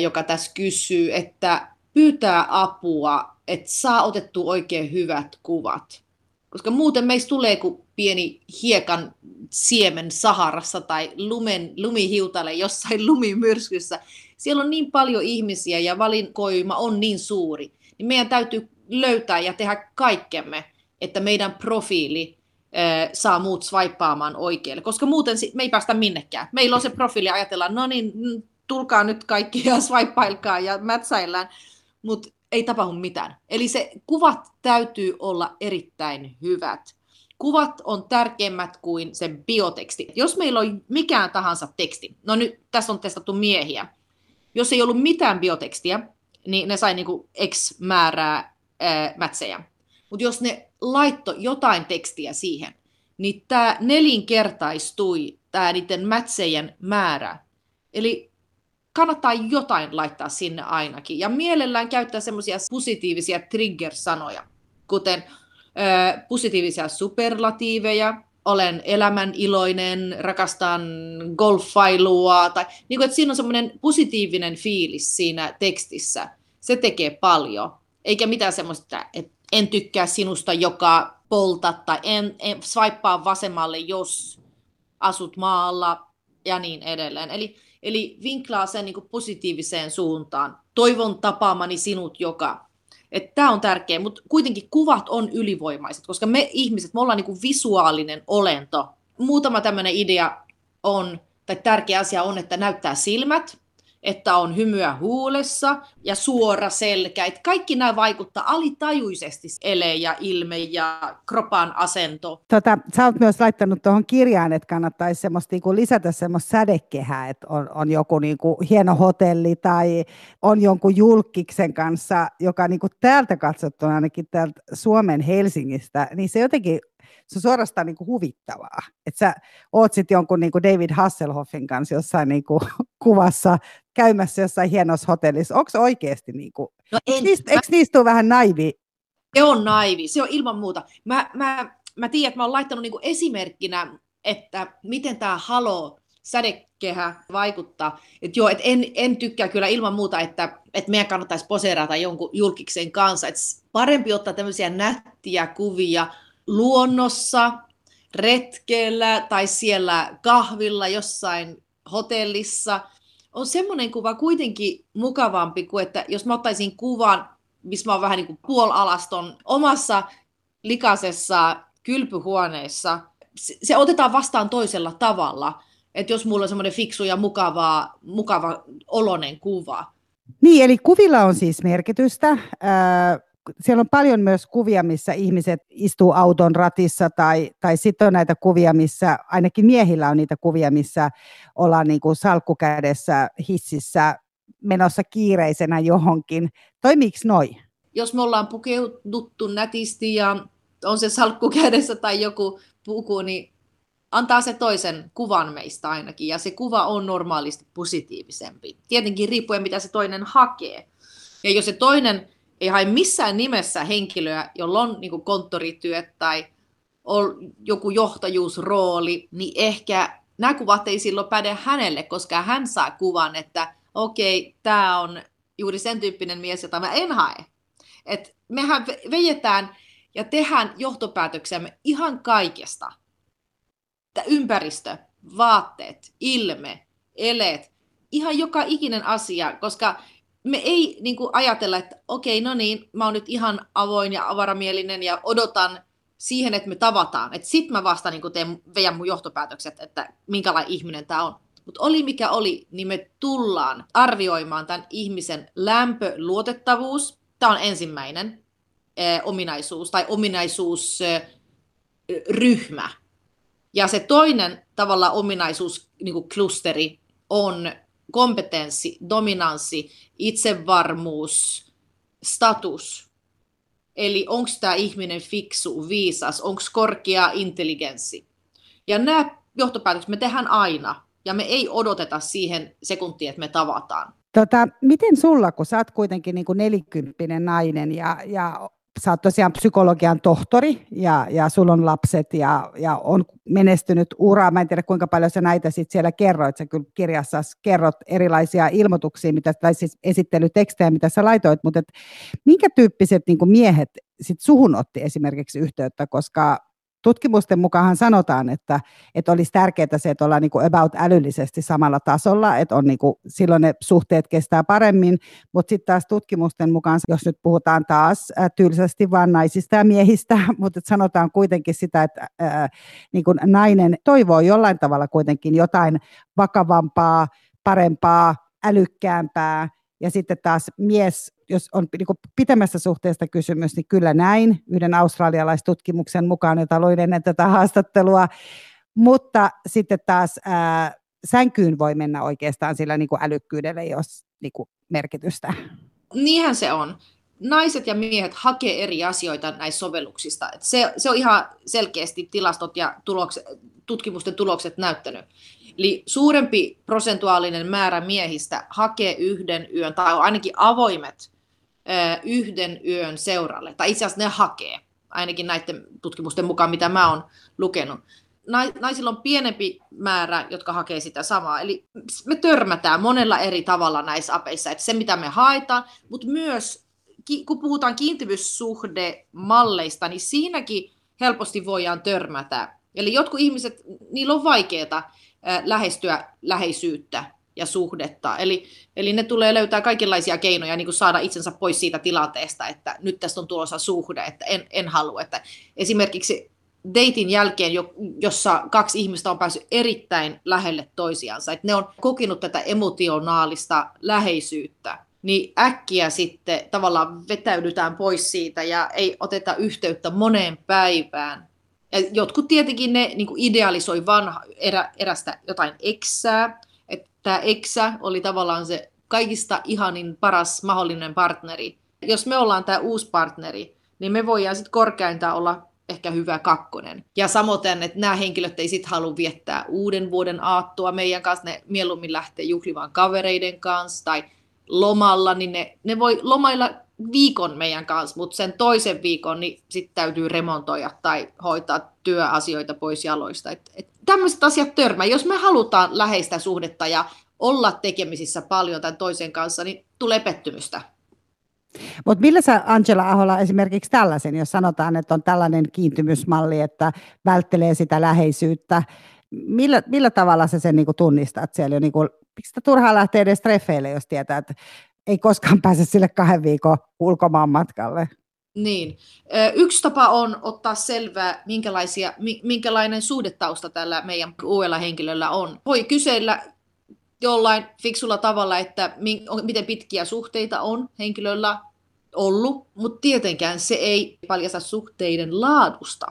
joka tässä kysyy, että pyytää apua, että saa otettu oikein hyvät kuvat. Koska muuten meistä tulee kuin pieni hiekan siemen Saharassa tai lumen, lumihiutale jossain lumimyrskyssä, siellä on niin paljon ihmisiä ja valinkoima on niin suuri, niin meidän täytyy löytää ja tehdä kaikkemme, että meidän profiili saa muut swipaamaan oikealle, koska muuten me ei päästä minnekään. Meillä on se profiili, ajatellaan, no niin, tulkaa nyt kaikki ja swipeailkaa ja mätsäillään, mutta ei tapahdu mitään. Eli se kuvat täytyy olla erittäin hyvät. Kuvat on tärkeimmät kuin se bioteksti. Jos meillä on mikään tahansa teksti, no nyt tässä on testattu miehiä, jos ei ollut mitään biotekstiä, niin ne sai niinku X määrää ää, mätsejä. Mutta jos ne laitto jotain tekstiä siihen, niin tämä nelinkertaistui tämä niiden mätsejen määrä. Eli kannattaa jotain laittaa sinne ainakin. Ja mielellään käyttää semmoisia positiivisia trigger-sanoja, kuten ö, positiivisia superlatiiveja, olen elämän iloinen, rakastan golfailua, tai niin kuin, että siinä on semmoinen positiivinen fiilis siinä tekstissä. Se tekee paljon, eikä mitään semmoista, että en tykkää sinusta, joka polta, tai en, en swipea vasemmalle, jos asut maalla, ja niin edelleen. Eli, eli vinklaa sen niin kuin positiiviseen suuntaan. Toivon tapaamani sinut, joka Tämä on tärkeä, mutta kuitenkin kuvat on ylivoimaiset, koska me ihmiset, me ollaan niin visuaalinen olento. Muutama tämmöinen idea on, tai tärkeä asia on, että näyttää silmät, että on hymyä huulessa ja suora selkä. Että kaikki nämä vaikuttaa alitajuisesti ele ja ilme ja kropan asento. Tota, sä oot myös laittanut tuohon kirjaan, että kannattaisi semmoista, niin lisätä semmoista sädekehää, että on, on joku niin kuin hieno hotelli tai on jonkun julkiksen kanssa, joka niin kuin täältä katsottuna ainakin täältä Suomen Helsingistä, niin se jotenkin se on suorastaan niin kuin huvittavaa. Että sä oot sitten jonkun niin kuin David Hasselhoffin kanssa jossain niin kuin kuvassa käymässä jossain hienossa hotellissa. Onko oikeasti niin kuin, no en, niistä, eikö niistä ole vähän naivi? Se on naivi, se on ilman muuta. Mä, mä, mä tiedän, että mä oon laittanut niin kuin esimerkkinä, että miten tämä halo sädekehä vaikuttaa. Et joo, et en, en tykkää kyllä ilman muuta, että, että meidän kannattaisi poseerata jonkun julkiksen kanssa. Et parempi ottaa tämmöisiä nättiä kuvia, luonnossa, retkellä tai siellä kahvilla jossain hotellissa. On semmoinen kuva kuitenkin mukavampi kuin, että jos mä ottaisin kuvan, missä mä oon vähän niin kuin puolalaston omassa likaisessa kylpyhuoneessa, se otetaan vastaan toisella tavalla. Että jos mulla on semmoinen fiksu ja mukava, mukava olonen kuva. Niin, eli kuvilla on siis merkitystä. Siellä on paljon myös kuvia, missä ihmiset istuu auton ratissa, tai, tai sitten on näitä kuvia, missä, ainakin miehillä on niitä kuvia, missä ollaan niin kuin salkkukädessä hississä menossa kiireisenä johonkin. Toimiiko noi? Jos me ollaan pukeuduttu nätisti ja on se salkku kädessä tai joku puku, niin antaa se toisen kuvan meistä ainakin, ja se kuva on normaalisti positiivisempi. Tietenkin riippuen, mitä se toinen hakee. Ja jos se toinen ei hae missään nimessä henkilöä, jolla on niin konttorityöt tai joku johtajuusrooli, niin ehkä nämä kuvat ei silloin päde hänelle, koska hän saa kuvan, että okei, okay, tämä on juuri sen tyyppinen mies, jota mä en hae. Et mehän vejetään ja tehdään johtopäätöksemme ihan kaikesta. Ympäristö, vaatteet, ilme, eleet, ihan joka ikinen asia, koska me ei niin kuin ajatella, että okei, no niin, mä oon nyt ihan avoin ja avaramielinen ja odotan siihen, että me tavataan. Että sit mä vasta niin teen, veidän mun johtopäätökset, että minkälainen ihminen tämä on. Mutta oli mikä oli, niin me tullaan arvioimaan tämän ihmisen lämpö, luotettavuus. Tämä on ensimmäinen eh, ominaisuus tai ominaisuusryhmä. Eh, ja se toinen tavalla ominaisuus, niin kuin on kompetenssi, dominanssi, itsevarmuus, status. Eli onko tämä ihminen fiksu, viisas, onko korkea intelligenssi. Ja nämä johtopäätökset me tehdään aina, ja me ei odoteta siihen sekuntiin, että me tavataan. Tota, miten sulla, kun sä oot kuitenkin niin kuin nelikymppinen nainen ja, ja sä oot tosiaan psykologian tohtori ja, ja sulla on lapset ja, ja on menestynyt ura. Mä en tiedä kuinka paljon sä näitä sit siellä kerroit. Sä kyllä kirjassa kerrot erilaisia ilmoituksia mitä, tai siis esittelytekstejä, mitä sä laitoit, mutta et, minkä tyyppiset niin miehet sit suhun otti esimerkiksi yhteyttä, koska tutkimusten mukaan sanotaan, että, että olisi tärkeää se, että ollaan niin kuin about älyllisesti samalla tasolla, että on niin kuin, silloin ne suhteet kestää paremmin, mutta sitten taas tutkimusten mukaan, jos nyt puhutaan taas tylsästi vain naisista ja miehistä, mutta sanotaan kuitenkin sitä, että ää, niin kuin nainen toivoo jollain tavalla kuitenkin jotain vakavampaa, parempaa, älykkäämpää, ja sitten taas mies, jos on niin pitemmässä suhteesta kysymys, niin kyllä näin yhden australialaistutkimuksen mukaan, jota luin ennen tätä haastattelua. Mutta sitten taas ää, sänkyyn voi mennä oikeastaan sillä niin kuin älykkyydellä, jos niin kuin merkitystä. Niinhän se on. Naiset ja miehet hakee eri asioita näistä sovelluksista. se, se on ihan selkeästi tilastot ja tulokset, tutkimusten tulokset näyttänyt. Eli suurempi prosentuaalinen määrä miehistä hakee yhden yön, tai on ainakin avoimet yhden yön seuralle. Tai itse asiassa ne hakee, ainakin näiden tutkimusten mukaan, mitä mä oon lukenut. Naisilla on pienempi määrä, jotka hakee sitä samaa. Eli me törmätään monella eri tavalla näissä apeissa. Että se, mitä me haetaan, mutta myös kun puhutaan kiintymyssuhdemalleista, niin siinäkin helposti voidaan törmätä. Eli jotkut ihmiset, niillä on vaikeaa lähestyä läheisyyttä ja suhdetta. Eli, eli ne tulee löytää kaikenlaisia keinoja niin kuin saada itsensä pois siitä tilanteesta, että nyt tästä on tulossa suhde, että en, en halua. Että esimerkiksi deitin jälkeen, jossa kaksi ihmistä on päässyt erittäin lähelle toisiansa, että ne on kokenut tätä emotionaalista läheisyyttä, niin äkkiä sitten tavallaan vetäydytään pois siitä ja ei oteta yhteyttä moneen päivään. Ja jotkut tietenkin ne niin kuin idealisoi vanha, erä, erästä jotain eksää, että tämä eksä oli tavallaan se kaikista ihanin paras mahdollinen partneri. Jos me ollaan tämä uusi partneri, niin me voidaan sitten korkeintaan olla ehkä hyvä kakkonen. Ja samoin, että nämä henkilöt ei sitten halua viettää uuden vuoden aattoa meidän kanssa, ne mieluummin lähtee juhlimaan kavereiden kanssa tai lomalla, niin ne, ne voi lomailla viikon meidän kanssa, mutta sen toisen viikon niin sitten täytyy remontoida tai hoitaa työasioita pois jaloista. Et, et tämmöiset asiat törmää. Jos me halutaan läheistä suhdetta ja olla tekemisissä paljon tämän toisen kanssa, niin tulee pettymystä. Mutta millä sä Angela Ahola esimerkiksi tällaisen, jos sanotaan, että on tällainen kiintymysmalli, että välttelee sitä läheisyyttä, millä, millä tavalla sä sen niinku tunnistat siellä jo, niinku, miksi sitä turhaa lähtee edes treffeille, jos tietää, että ei koskaan pääse sille kahden viikon ulkomaan matkalle? Niin. Yksi tapa on ottaa selvää, minkälaisia, minkälainen suhdetausta tällä meidän uudella henkilöllä on. Voi kysellä jollain fiksulla tavalla, että miten pitkiä suhteita on henkilöllä ollut, mutta tietenkään se ei paljasta suhteiden laadusta.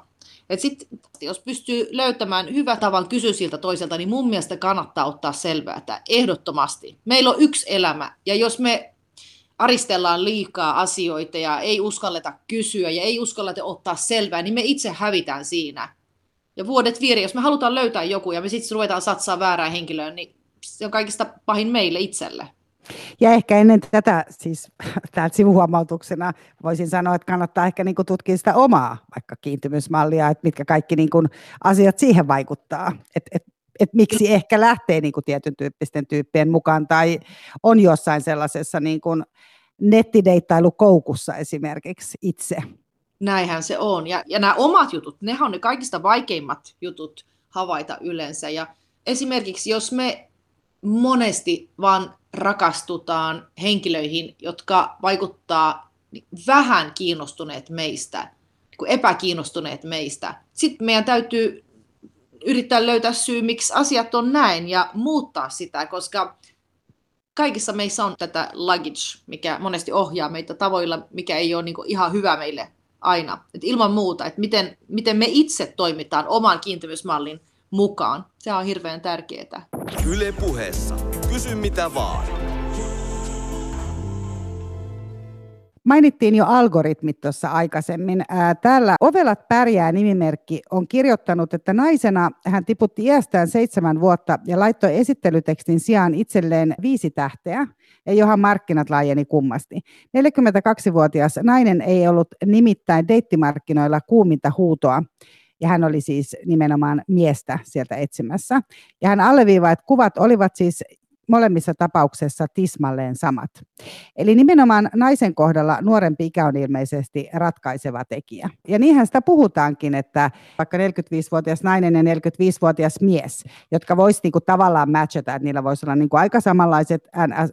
Et sit, jos pystyy löytämään hyvä tavan kysyä siltä toiselta, niin mun mielestä kannattaa ottaa selvää, että ehdottomasti meillä on yksi elämä, ja jos me aristellaan liikaa asioita ja ei uskalleta kysyä ja ei uskalleta ottaa selvää, niin me itse hävitään siinä. Ja vuodet vieri, jos me halutaan löytää joku ja me sitten ruvetaan satsaa väärään henkilöön, niin se on kaikista pahin meille itselle. Ja ehkä ennen tätä, siis täältä sivuhuomautuksena voisin sanoa, että kannattaa ehkä niin kuin tutkia sitä omaa vaikka kiintymysmallia, että mitkä kaikki niin kuin asiat siihen vaikuttaa. Että et, et miksi ehkä lähtee niin kuin tietyn tyyppisten tyyppien mukaan tai on jossain sellaisessa niin kuin nettideittailukoukussa esimerkiksi itse. Näinhän se on. Ja, ja nämä omat jutut, nehän on ne kaikista vaikeimmat jutut havaita yleensä. Ja esimerkiksi jos me monesti vaan rakastutaan henkilöihin, jotka vaikuttaa vähän kiinnostuneet meistä, epäkiinnostuneet meistä. Sitten meidän täytyy yrittää löytää syy, miksi asiat on näin ja muuttaa sitä, koska kaikissa meissä on tätä luggage, mikä monesti ohjaa meitä tavoilla, mikä ei ole niin ihan hyvä meille aina. Et ilman muuta, että miten, miten me itse toimitaan oman kiintymysmallin mukaan. Se on hirveän tärkeää. Yle puheessa. Kysy mitä vaan. Mainittiin jo algoritmit tuossa aikaisemmin. Täällä Ovelat pärjää nimimerkki on kirjoittanut, että naisena hän tiputti iästään seitsemän vuotta ja laittoi esittelytekstin sijaan itselleen viisi tähteä, ja johan markkinat laajeni kummasti. 42-vuotias nainen ei ollut nimittäin deittimarkkinoilla kuuminta huutoa ja hän oli siis nimenomaan miestä sieltä etsimässä. Ja hän alleviivaa, että kuvat olivat siis molemmissa tapauksissa tismalleen samat. Eli nimenomaan naisen kohdalla nuorempi ikä on ilmeisesti ratkaiseva tekijä. Ja niinhän sitä puhutaankin, että vaikka 45-vuotias nainen ja 45-vuotias mies, jotka voisi niinku tavallaan matchata, että niillä voisi olla niinku aika samanlaiset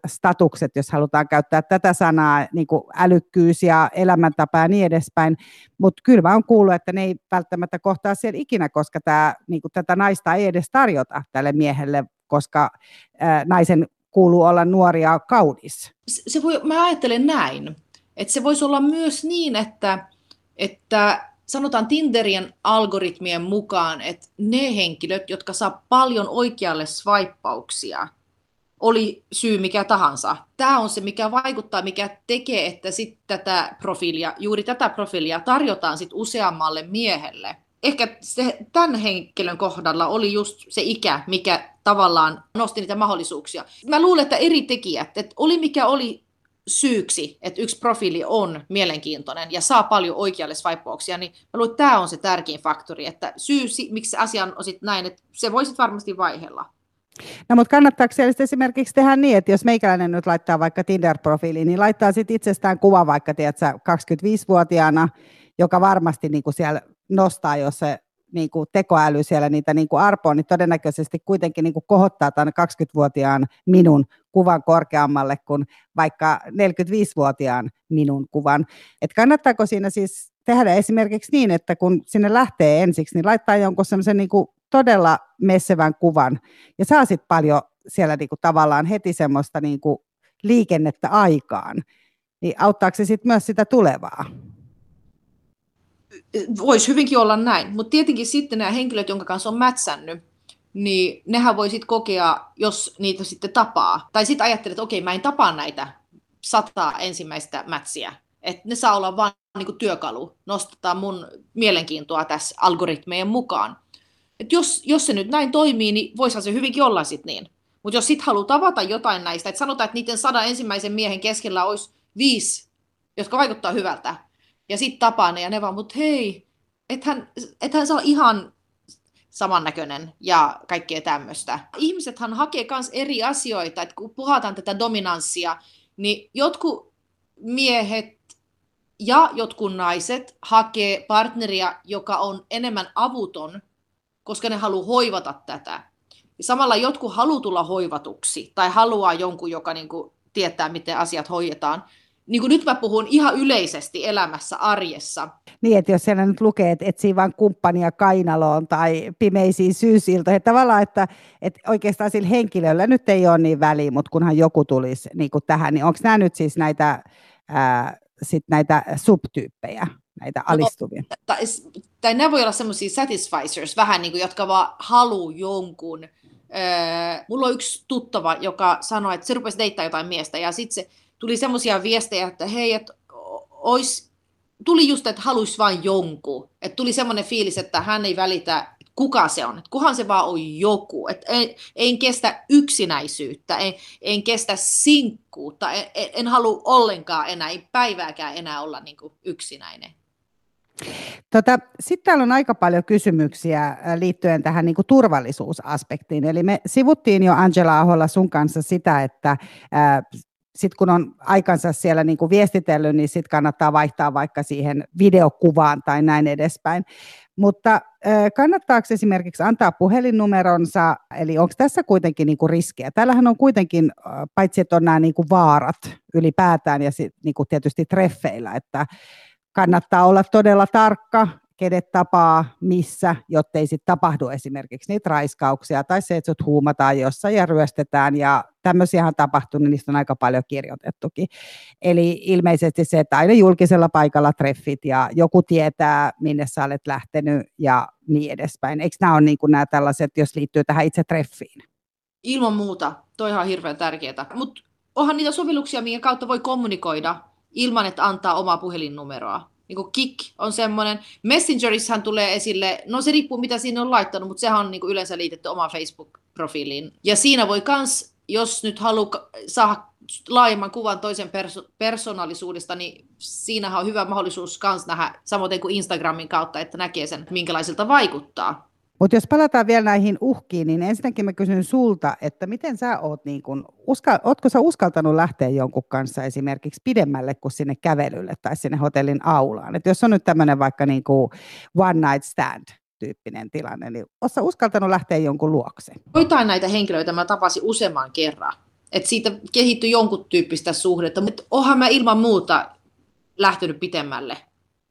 statukset, jos halutaan käyttää tätä sanaa, niinku älykkyys ja elämäntapa ja niin edespäin. Mutta kyllä mä oon kuullut, että ne ei välttämättä kohtaa siellä ikinä, koska tää, niinku, tätä naista ei edes tarjota tälle miehelle, koska naisen kuuluu olla nuori ja kaunis. Se voi, mä ajattelen näin, että se voisi olla myös niin, että, että sanotaan Tinderien algoritmien mukaan, että ne henkilöt, jotka saa paljon oikealle swipeauksia, oli syy mikä tahansa. Tämä on se, mikä vaikuttaa, mikä tekee, että sit tätä profiilia, juuri tätä profiilia tarjotaan sit useammalle miehelle ehkä se, tämän henkilön kohdalla oli just se ikä, mikä tavallaan nosti niitä mahdollisuuksia. Mä luulen, että eri tekijät, että oli mikä oli syyksi, että yksi profiili on mielenkiintoinen ja saa paljon oikealle swipeauksia, niin mä luulen, että tämä on se tärkein faktori, että syy, miksi se asia on sit näin, että se voisi varmasti vaihella. No mutta kannattaako siellä esimerkiksi tehdä niin, että jos meikäläinen nyt laittaa vaikka Tinder-profiiliin, niin laittaa sitten itsestään kuva vaikka, tiedätkö, 25-vuotiaana, joka varmasti niin kuin siellä nostaa, jos se niin kuin tekoäly siellä niitä niin kuin arpoa, niin todennäköisesti kuitenkin niin kuin kohottaa tämän 20-vuotiaan minun kuvan korkeammalle kuin vaikka 45-vuotiaan minun kuvan. Et kannattaako siinä siis tehdä esimerkiksi niin, että kun sinne lähtee ensiksi, niin laittaa jonkun semmoisen niin todella messevän kuvan ja saa sitten paljon siellä niin kuin tavallaan heti semmoista niin kuin liikennettä aikaan. Niin auttaako se sitten myös sitä tulevaa? Voisi hyvinkin olla näin, mutta tietenkin sitten nämä henkilöt, jonka kanssa on mätsännyt, niin nehän voi sitten kokea, jos niitä sitten tapaa. Tai sitten ajattelee, että okei, mä en tapaa näitä sataa ensimmäistä mätsiä. Että ne saa olla vain niinku työkalu, nostetaan mun mielenkiintoa tässä algoritmejen mukaan. Et jos, jos se nyt näin toimii, niin voisihan se hyvinkin olla sitten niin. Mutta jos sitten haluaa tavata jotain näistä, että sanotaan, että niiden sadan ensimmäisen miehen keskellä olisi viisi, jotka vaikuttaa hyvältä, ja sitten tapaa ne ja ne vaan, mutta hei, ethän, ethän saa ihan samannäköinen ja kaikkea tämmöistä. Ihmisethän hakee myös eri asioita, että kun puhataan tätä dominanssia, niin jotkut miehet ja jotkut naiset hakee partneria, joka on enemmän avuton, koska ne haluaa hoivata tätä. Ja samalla jotkut haluaa tulla hoivatuksi tai haluaa jonkun, joka niin kuin tietää, miten asiat hoidetaan niin kuin nyt mä puhun ihan yleisesti elämässä, arjessa. Niin, että jos siellä nyt lukee, että etsii vain kumppania kainaloon tai pimeisiin syysiltoihin, että tavallaan, että, että oikeastaan sillä henkilöllä nyt ei ole niin väliä, mutta kunhan joku tulisi niin kuin tähän, niin onko nämä nyt siis näitä, ää, sit näitä subtyyppejä, näitä no, alistuvia? No, tai, tai nämä voi olla semmoisia satisficers, vähän niin kuin, jotka vaan haluaa jonkun. Öö, mulla on yksi tuttava, joka sanoi, että se rupesi deittää jotain miestä, ja sitten se tuli semmoisia viestejä, että hei, että ois, tuli just, että haluaisi vain jonkun. Että tuli semmoinen fiilis, että hän ei välitä, kuka se on. Että kuhan se vaan on joku. Että en, en kestä yksinäisyyttä, en, en kestä sinkkuutta, en, en halua ollenkaan enää, ei päivääkään enää olla niin yksinäinen. Tota, Sitten täällä on aika paljon kysymyksiä liittyen tähän niin kuin turvallisuusaspektiin. Eli me sivuttiin jo Angela Aholla sun kanssa sitä, että ää, sitten kun on aikansa siellä niin kuin viestitellyt, niin sitten kannattaa vaihtaa vaikka siihen videokuvaan tai näin edespäin. Mutta kannattaako esimerkiksi antaa puhelinnumeronsa, eli onko tässä kuitenkin niin kuin riskejä? Täällähän on kuitenkin, paitsi että on nämä niin kuin vaarat ylipäätään ja sit, niin kuin tietysti treffeillä, että kannattaa olla todella tarkka, kenet tapaa, missä, jotta ei sitten tapahdu esimerkiksi niitä raiskauksia tai se, että sut huumataan jossain ja ryöstetään ja tämmöisiä on tapahtunut, niistä on aika paljon kirjoitettukin. Eli ilmeisesti se, että aina julkisella paikalla treffit ja joku tietää, minne sä olet lähtenyt ja niin edespäin. Eikö nämä ole niin kuin nämä tällaiset, jos liittyy tähän itse treffiin? Ilman muuta, toi on hirveän tärkeää. Mutta onhan niitä sovelluksia, minkä kautta voi kommunikoida ilman, että antaa omaa puhelinnumeroa niin kuin Kik on semmoinen. Messengerissahan tulee esille, no se riippuu mitä siinä on laittanut, mutta sehän on niin kuin yleensä liitetty omaan Facebook-profiiliin. Ja siinä voi kans, jos nyt haluaa saada laajemman kuvan toisen perso- persoonallisuudesta, niin siinähän on hyvä mahdollisuus kans nähdä, samoin kuin Instagramin kautta, että näkee sen, minkälaisilta vaikuttaa. Mutta jos palataan vielä näihin uhkiin, niin ensinnäkin mä kysyn sulta, että miten sä oot, niin kun, uska, ootko sä uskaltanut lähteä jonkun kanssa esimerkiksi pidemmälle kuin sinne kävelylle tai sinne hotellin aulaan? Et jos on nyt tämmöinen vaikka niin kuin one night stand, tyyppinen tilanne, niin oletko uskaltanut lähteä jonkun luokse? Joitain näitä henkilöitä mä tapasin useamman kerran, että siitä kehittyi jonkun tyyppistä suhdetta, mutta onhan mä ilman muuta lähtenyt pitemmälle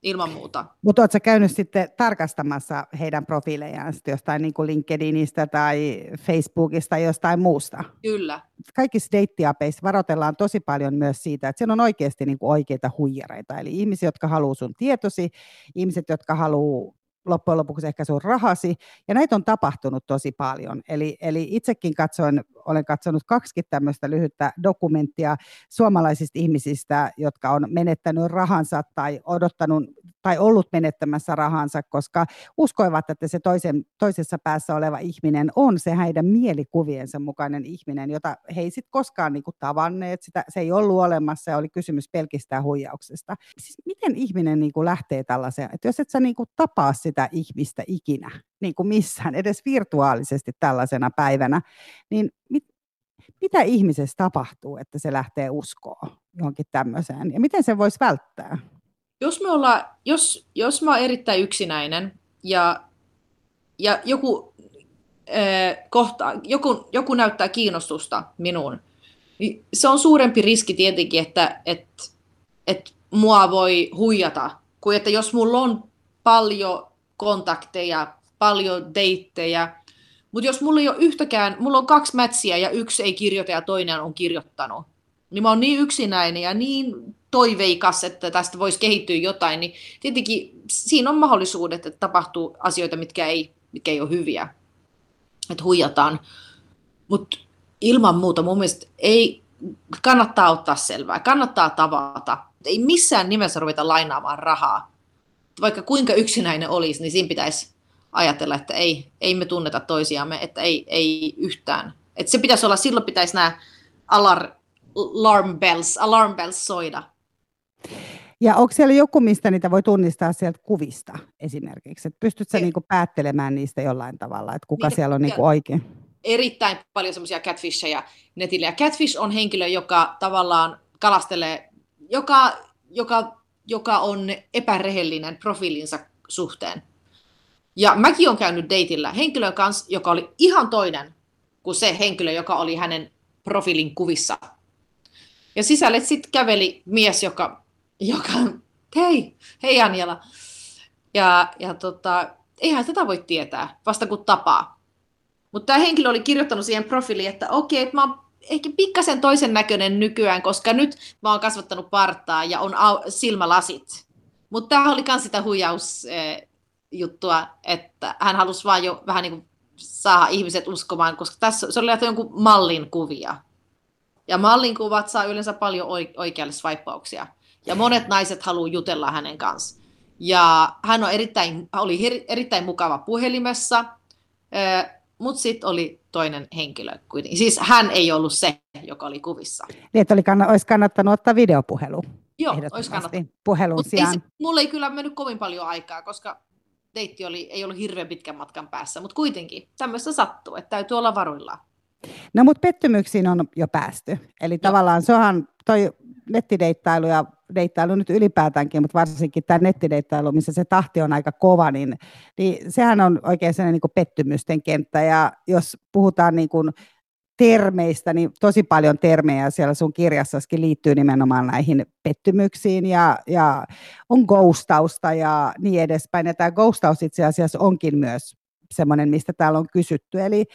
ilman muuta. Mutta oletko käynyt sitten tarkastamassa heidän profiilejaan jostain niin kuin LinkedInistä tai Facebookista tai jostain muusta? Kyllä. Kaikissa deittiapeissa varoitellaan tosi paljon myös siitä, että siellä on oikeasti niin kuin oikeita huijareita, eli ihmisiä, jotka haluaa sun tietosi, ihmiset, jotka haluaa loppujen lopuksi ehkä sun rahasi, ja näitä on tapahtunut tosi paljon. Eli, eli itsekin katsoin, olen katsonut kaksi tämmöistä lyhyttä dokumenttia suomalaisista ihmisistä, jotka on menettänyt rahansa tai odottanut tai ollut menettämässä rahansa, koska uskoivat, että se toisen, toisessa päässä oleva ihminen on se heidän mielikuviensa mukainen ihminen, jota he ei sitten koskaan niin kuin tavanneet, sitä, se ei ollut olemassa ja oli kysymys pelkistään huijauksesta. Siis miten ihminen niin kuin lähtee tällaiseen, että jos et sä niin kuin tapaa sitä ihmistä ikinä, niin kuin missään, edes virtuaalisesti tällaisena päivänä, niin mit, mitä ihmisessä tapahtuu, että se lähtee uskoon johonkin tämmöiseen, ja miten se voisi välttää? jos me ollaan, jos, jos mä oon erittäin yksinäinen ja, ja joku, äh, kohta, joku, joku näyttää kiinnostusta minuun, niin se on suurempi riski tietenkin, että et, et mua voi huijata, kuin että jos mulla on paljon kontakteja, paljon deittejä, mutta jos mulla ei ole yhtäkään, mulla on kaksi mätsiä ja yksi ei kirjoita ja toinen on kirjoittanut, niin mä oon niin yksinäinen ja niin toiveikas, että tästä voisi kehittyä jotain, niin tietenkin siinä on mahdollisuudet, että tapahtuu asioita, mitkä ei, mitkä ei ole hyviä, että huijataan. Mutta ilman muuta mun mielestä ei, kannattaa ottaa selvää, kannattaa tavata. Ei missään nimessä ruveta lainaamaan rahaa. Vaikka kuinka yksinäinen olisi, niin siinä pitäisi ajatella, että ei, ei me tunneta toisiamme, että ei, ei yhtään. Että se pitäisi olla, silloin pitäisi nämä alar, alarm bells, alarm bells soida. Ja onko siellä joku, mistä niitä voi tunnistaa sieltä kuvista esimerkiksi? Et pystytkö niinku päättelemään niistä jollain tavalla, että kuka niin, siellä on niinku oikein? Erittäin paljon semmoisia catfishejä netillä. Ja catfish on henkilö, joka tavallaan kalastelee, joka, joka, joka on epärehellinen profiilinsa suhteen. Ja mäkin olen käynyt deitillä henkilön kanssa, joka oli ihan toinen kuin se henkilö, joka oli hänen profiilin kuvissa. Ja sisälle sitten käveli mies, joka, joka hei, hei Anjala. Ja, ja tota, eihän tätä voi tietää, vasta kun tapaa. Mutta tämä henkilö oli kirjoittanut siihen profiiliin, että okei, että mä oon ehkä pikkasen toisen näköinen nykyään, koska nyt mä oon kasvattanut partaa ja on au- silmälasit. Mutta tämä oli myös sitä huijausjuttua, että hän halusi vaan jo vähän niin kuin saada ihmiset uskomaan, koska tässä se oli jonkun mallin kuvia. Ja mallin kuvat saa yleensä paljon oikealle swipeauksia. Ja monet naiset haluaa jutella hänen kanssa. Ja hän on erittäin, oli erittäin mukava puhelimessa, mutta sitten oli toinen henkilö. Siis hän ei ollut se, joka oli kuvissa. Niin, että oli kann- olisi kannattanut ottaa videopuhelu. Joo, olisi kannattanut. Puhelun Mut sijaan. Ei se, mulla ei kyllä mennyt kovin paljon aikaa, koska deitti oli, ei ollut hirveän pitkän matkan päässä, mutta kuitenkin tämmöistä sattuu, että täytyy olla varuillaan. No mutta pettymyksiin on jo päästy. Eli Joo. tavallaan se onhan toi nettideittailu ja deittailu nyt ylipäätäänkin, mutta varsinkin tämä nettideittailu, missä se tahti on aika kova, niin, niin sehän on oikein sellainen niin pettymysten kenttä. Ja jos puhutaan niin kuin termeistä, niin tosi paljon termejä siellä sun kirjassaskin liittyy nimenomaan näihin pettymyksiin ja, ja on ghostausta ja niin edespäin. Ja tämä ghostaus itse asiassa onkin myös semmoinen, mistä täällä on kysytty. Eli,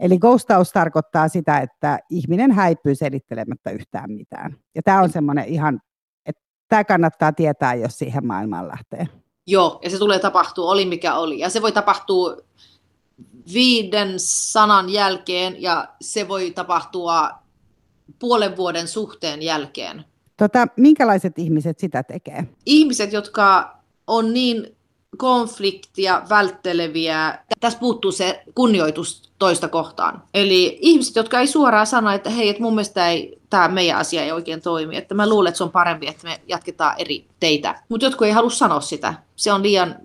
eli ghostaus tarkoittaa sitä, että ihminen häipyy selittelemättä yhtään mitään. Ja tämä on semmoinen ihan, että tämä kannattaa tietää, jos siihen maailmaan lähtee. Joo, ja se tulee tapahtua, oli mikä oli. Ja se voi tapahtua viiden sanan jälkeen ja se voi tapahtua puolen vuoden suhteen jälkeen. Tota, minkälaiset ihmiset sitä tekee? Ihmiset, jotka on niin konfliktia vältteleviä. Tässä puuttuu se kunnioitus toista kohtaan. Eli ihmiset, jotka ei suoraan sano, että hei, että mun mielestä ei, tämä meidän asia ei oikein toimi, että mä luulen, että se on parempi, että me jatketaan eri teitä. Mutta jotkut ei halua sanoa sitä. Se on liian,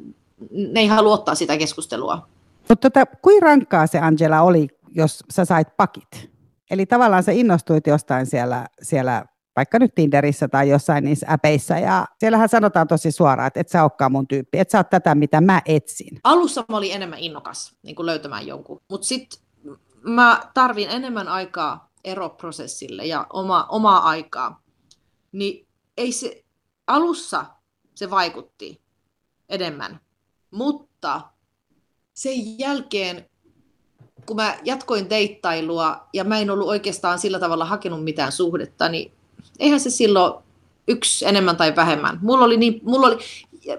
ne ei halua ottaa sitä keskustelua. Mutta tota, kuin rankkaa se Angela oli, jos sä sait pakit? Eli tavallaan sä innostuit jostain siellä, siellä vaikka nyt Tinderissä tai jossain niissä äpeissä, ja siellähän sanotaan tosi suoraan, että et sä olekaan mun tyyppi, että sä oot tätä, mitä mä etsin. Alussa mä olin enemmän innokas niin kuin löytämään jonkun, mutta sitten mä tarvin enemmän aikaa eroprosessille ja oma, omaa aikaa. Niin ei se, alussa se vaikutti enemmän, mutta sen jälkeen, kun mä jatkoin deittailua ja mä en ollut oikeastaan sillä tavalla hakenut mitään suhdetta, niin eihän se silloin yksi enemmän tai vähemmän. Mulla oli niin, mulla oli,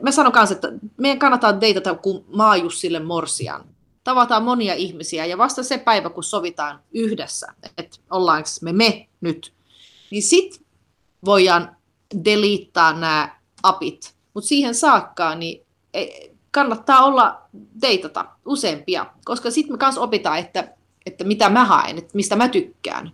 mä sanon kanssa, että meidän kannattaa deitata kuin maajussille morsian. Tavataan monia ihmisiä ja vasta se päivä, kun sovitaan yhdessä, että ollaanko me me nyt, niin sit voidaan deliittaa nämä apit. Mutta siihen saakkaan niin kannattaa olla deitata useampia, koska sitten me kanssa opitaan, että, että mitä mä haen, että mistä mä tykkään.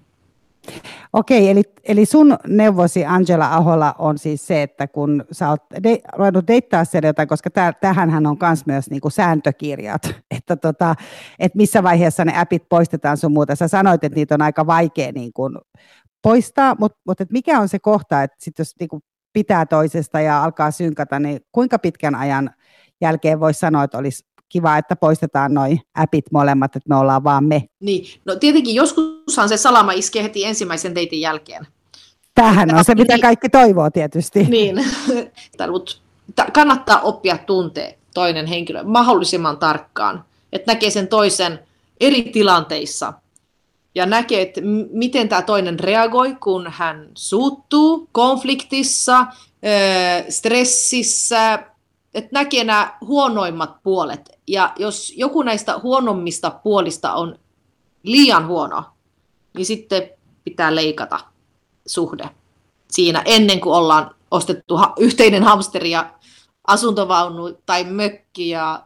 Okei, eli, eli sun neuvosi Angela Ahola on siis se, että kun sä oot de, ruvennut deittaa siellä jotain, koska tähän on myös myös niinku sääntökirjat, että tota, et missä vaiheessa ne appit poistetaan sun muuta. Sä sanoit, että niitä on aika vaikea niin kuin poistaa, mutta mut et mikä on se kohta, että sit jos niinku pitää toisesta ja alkaa synkata, niin kuinka pitkän ajan jälkeen voisi sanoa, että olisi kiva, että poistetaan noin appit molemmat, että me ollaan vaan me. Niin, no tietenkin joskushan se salama iskee heti ensimmäisen deitin jälkeen. Tähän on se, mitä niin. kaikki toivoo tietysti. Niin, mutta kannattaa oppia tuntee toinen henkilö mahdollisimman tarkkaan, että näkee sen toisen eri tilanteissa ja näkee, että miten tämä toinen reagoi, kun hän suuttuu konfliktissa, stressissä, että näkee nämä huonoimmat puolet. Ja jos joku näistä huonommista puolista on liian huono, niin sitten pitää leikata suhde siinä ennen kuin ollaan ostettu ha- yhteinen hamsteri ja asuntovaunu tai mökki ja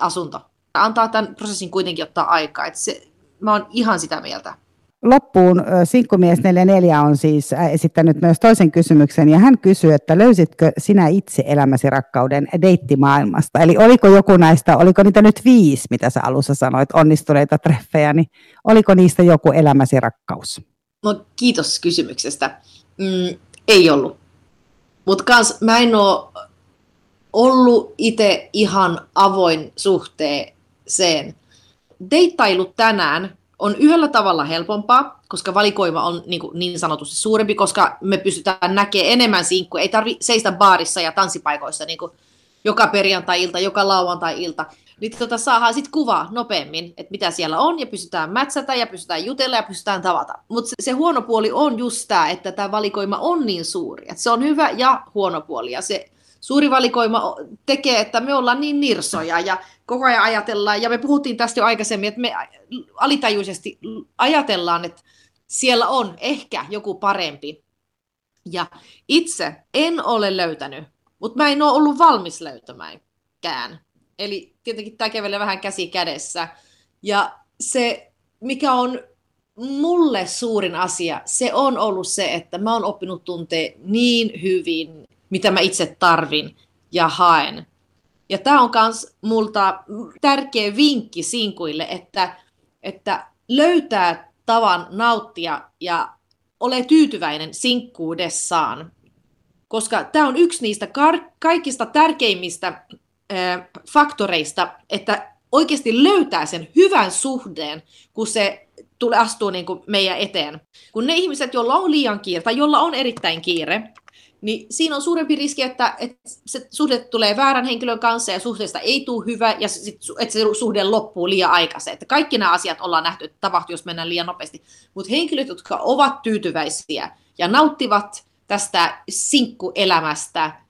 asunto. Antaa tämän prosessin kuitenkin ottaa aikaa. Että se, mä oon ihan sitä mieltä loppuun Sinkkumies 44 on siis esittänyt myös toisen kysymyksen ja hän kysyy, että löysitkö sinä itse elämäsi rakkauden deittimaailmasta? Eli oliko joku näistä, oliko niitä nyt viisi, mitä sä alussa sanoit, onnistuneita treffejä, niin oliko niistä joku elämäsi rakkaus? No kiitos kysymyksestä. Mm, ei ollut. Mutta kans mä en ole ollut itse ihan avoin suhteeseen. Deittailu tänään on yhdellä tavalla helpompaa, koska valikoima on niin, kuin niin sanotusti suurempi, koska me pystytään näkemään enemmän sinkkuja. Ei tarvitse seistä baarissa ja tanssipaikoissa niin kuin joka perjantai-ilta, joka lauantai-ilta. Niin tota, saadaan sitten kuvaa nopeammin, että mitä siellä on, ja pystytään mätsätä, ja pystytään jutella, ja pystytään tavata. Mutta se, se huono puoli on just tämä, että tämä valikoima on niin suuri. Että se on hyvä ja huono puoli, ja se suuri valikoima tekee, että me ollaan niin nirsoja, ja koko ajan ajatellaan, ja me puhuttiin tästä jo aikaisemmin, että me alitajuisesti ajatellaan, että siellä on ehkä joku parempi. Ja itse en ole löytänyt, mutta mä en ole ollut valmis löytämäänkään. Eli tietenkin tämä kävelee vähän käsi kädessä. Ja se, mikä on mulle suurin asia, se on ollut se, että mä oon oppinut tuntee niin hyvin, mitä mä itse tarvin ja haen. Ja tämä on myös multa tärkeä vinkki sinkuille, että, että löytää tavan nauttia ja ole tyytyväinen sinkkuudessaan. Koska tämä on yksi niistä kar- kaikista tärkeimmistä äh, faktoreista, että oikeasti löytää sen hyvän suhteen, kun se tulee astuu niin kuin meidän eteen. Kun ne ihmiset, joilla on liian kiire tai jolla on erittäin kiire, niin siinä on suurempi riski, että, että se suhde tulee väärän henkilön kanssa ja suhteesta ei tule hyvä ja sit, että se suhde loppuu liian aikaisin. Että kaikki nämä asiat ollaan nähty, että tapahtuu, jos mennään liian nopeasti. Mutta henkilöt, jotka ovat tyytyväisiä ja nauttivat tästä sinkkuelämästä,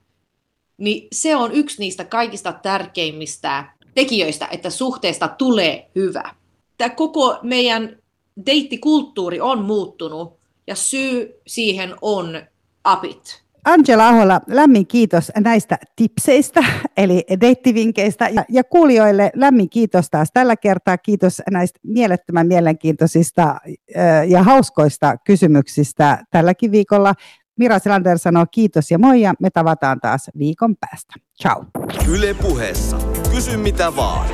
niin se on yksi niistä kaikista tärkeimmistä tekijöistä, että suhteesta tulee hyvä. Tämä koko meidän deittikulttuuri on muuttunut ja syy siihen on apit Angela Ahola, lämmin kiitos näistä tipseistä, eli deittivinkeistä. Ja, ja kuulijoille lämmin kiitos taas tällä kertaa. Kiitos näistä mielettömän mielenkiintoisista ja hauskoista kysymyksistä tälläkin viikolla. Mira Selander sanoo kiitos ja moi ja me tavataan taas viikon päästä. Ciao. Yle puheessa. Kysy mitä vaan.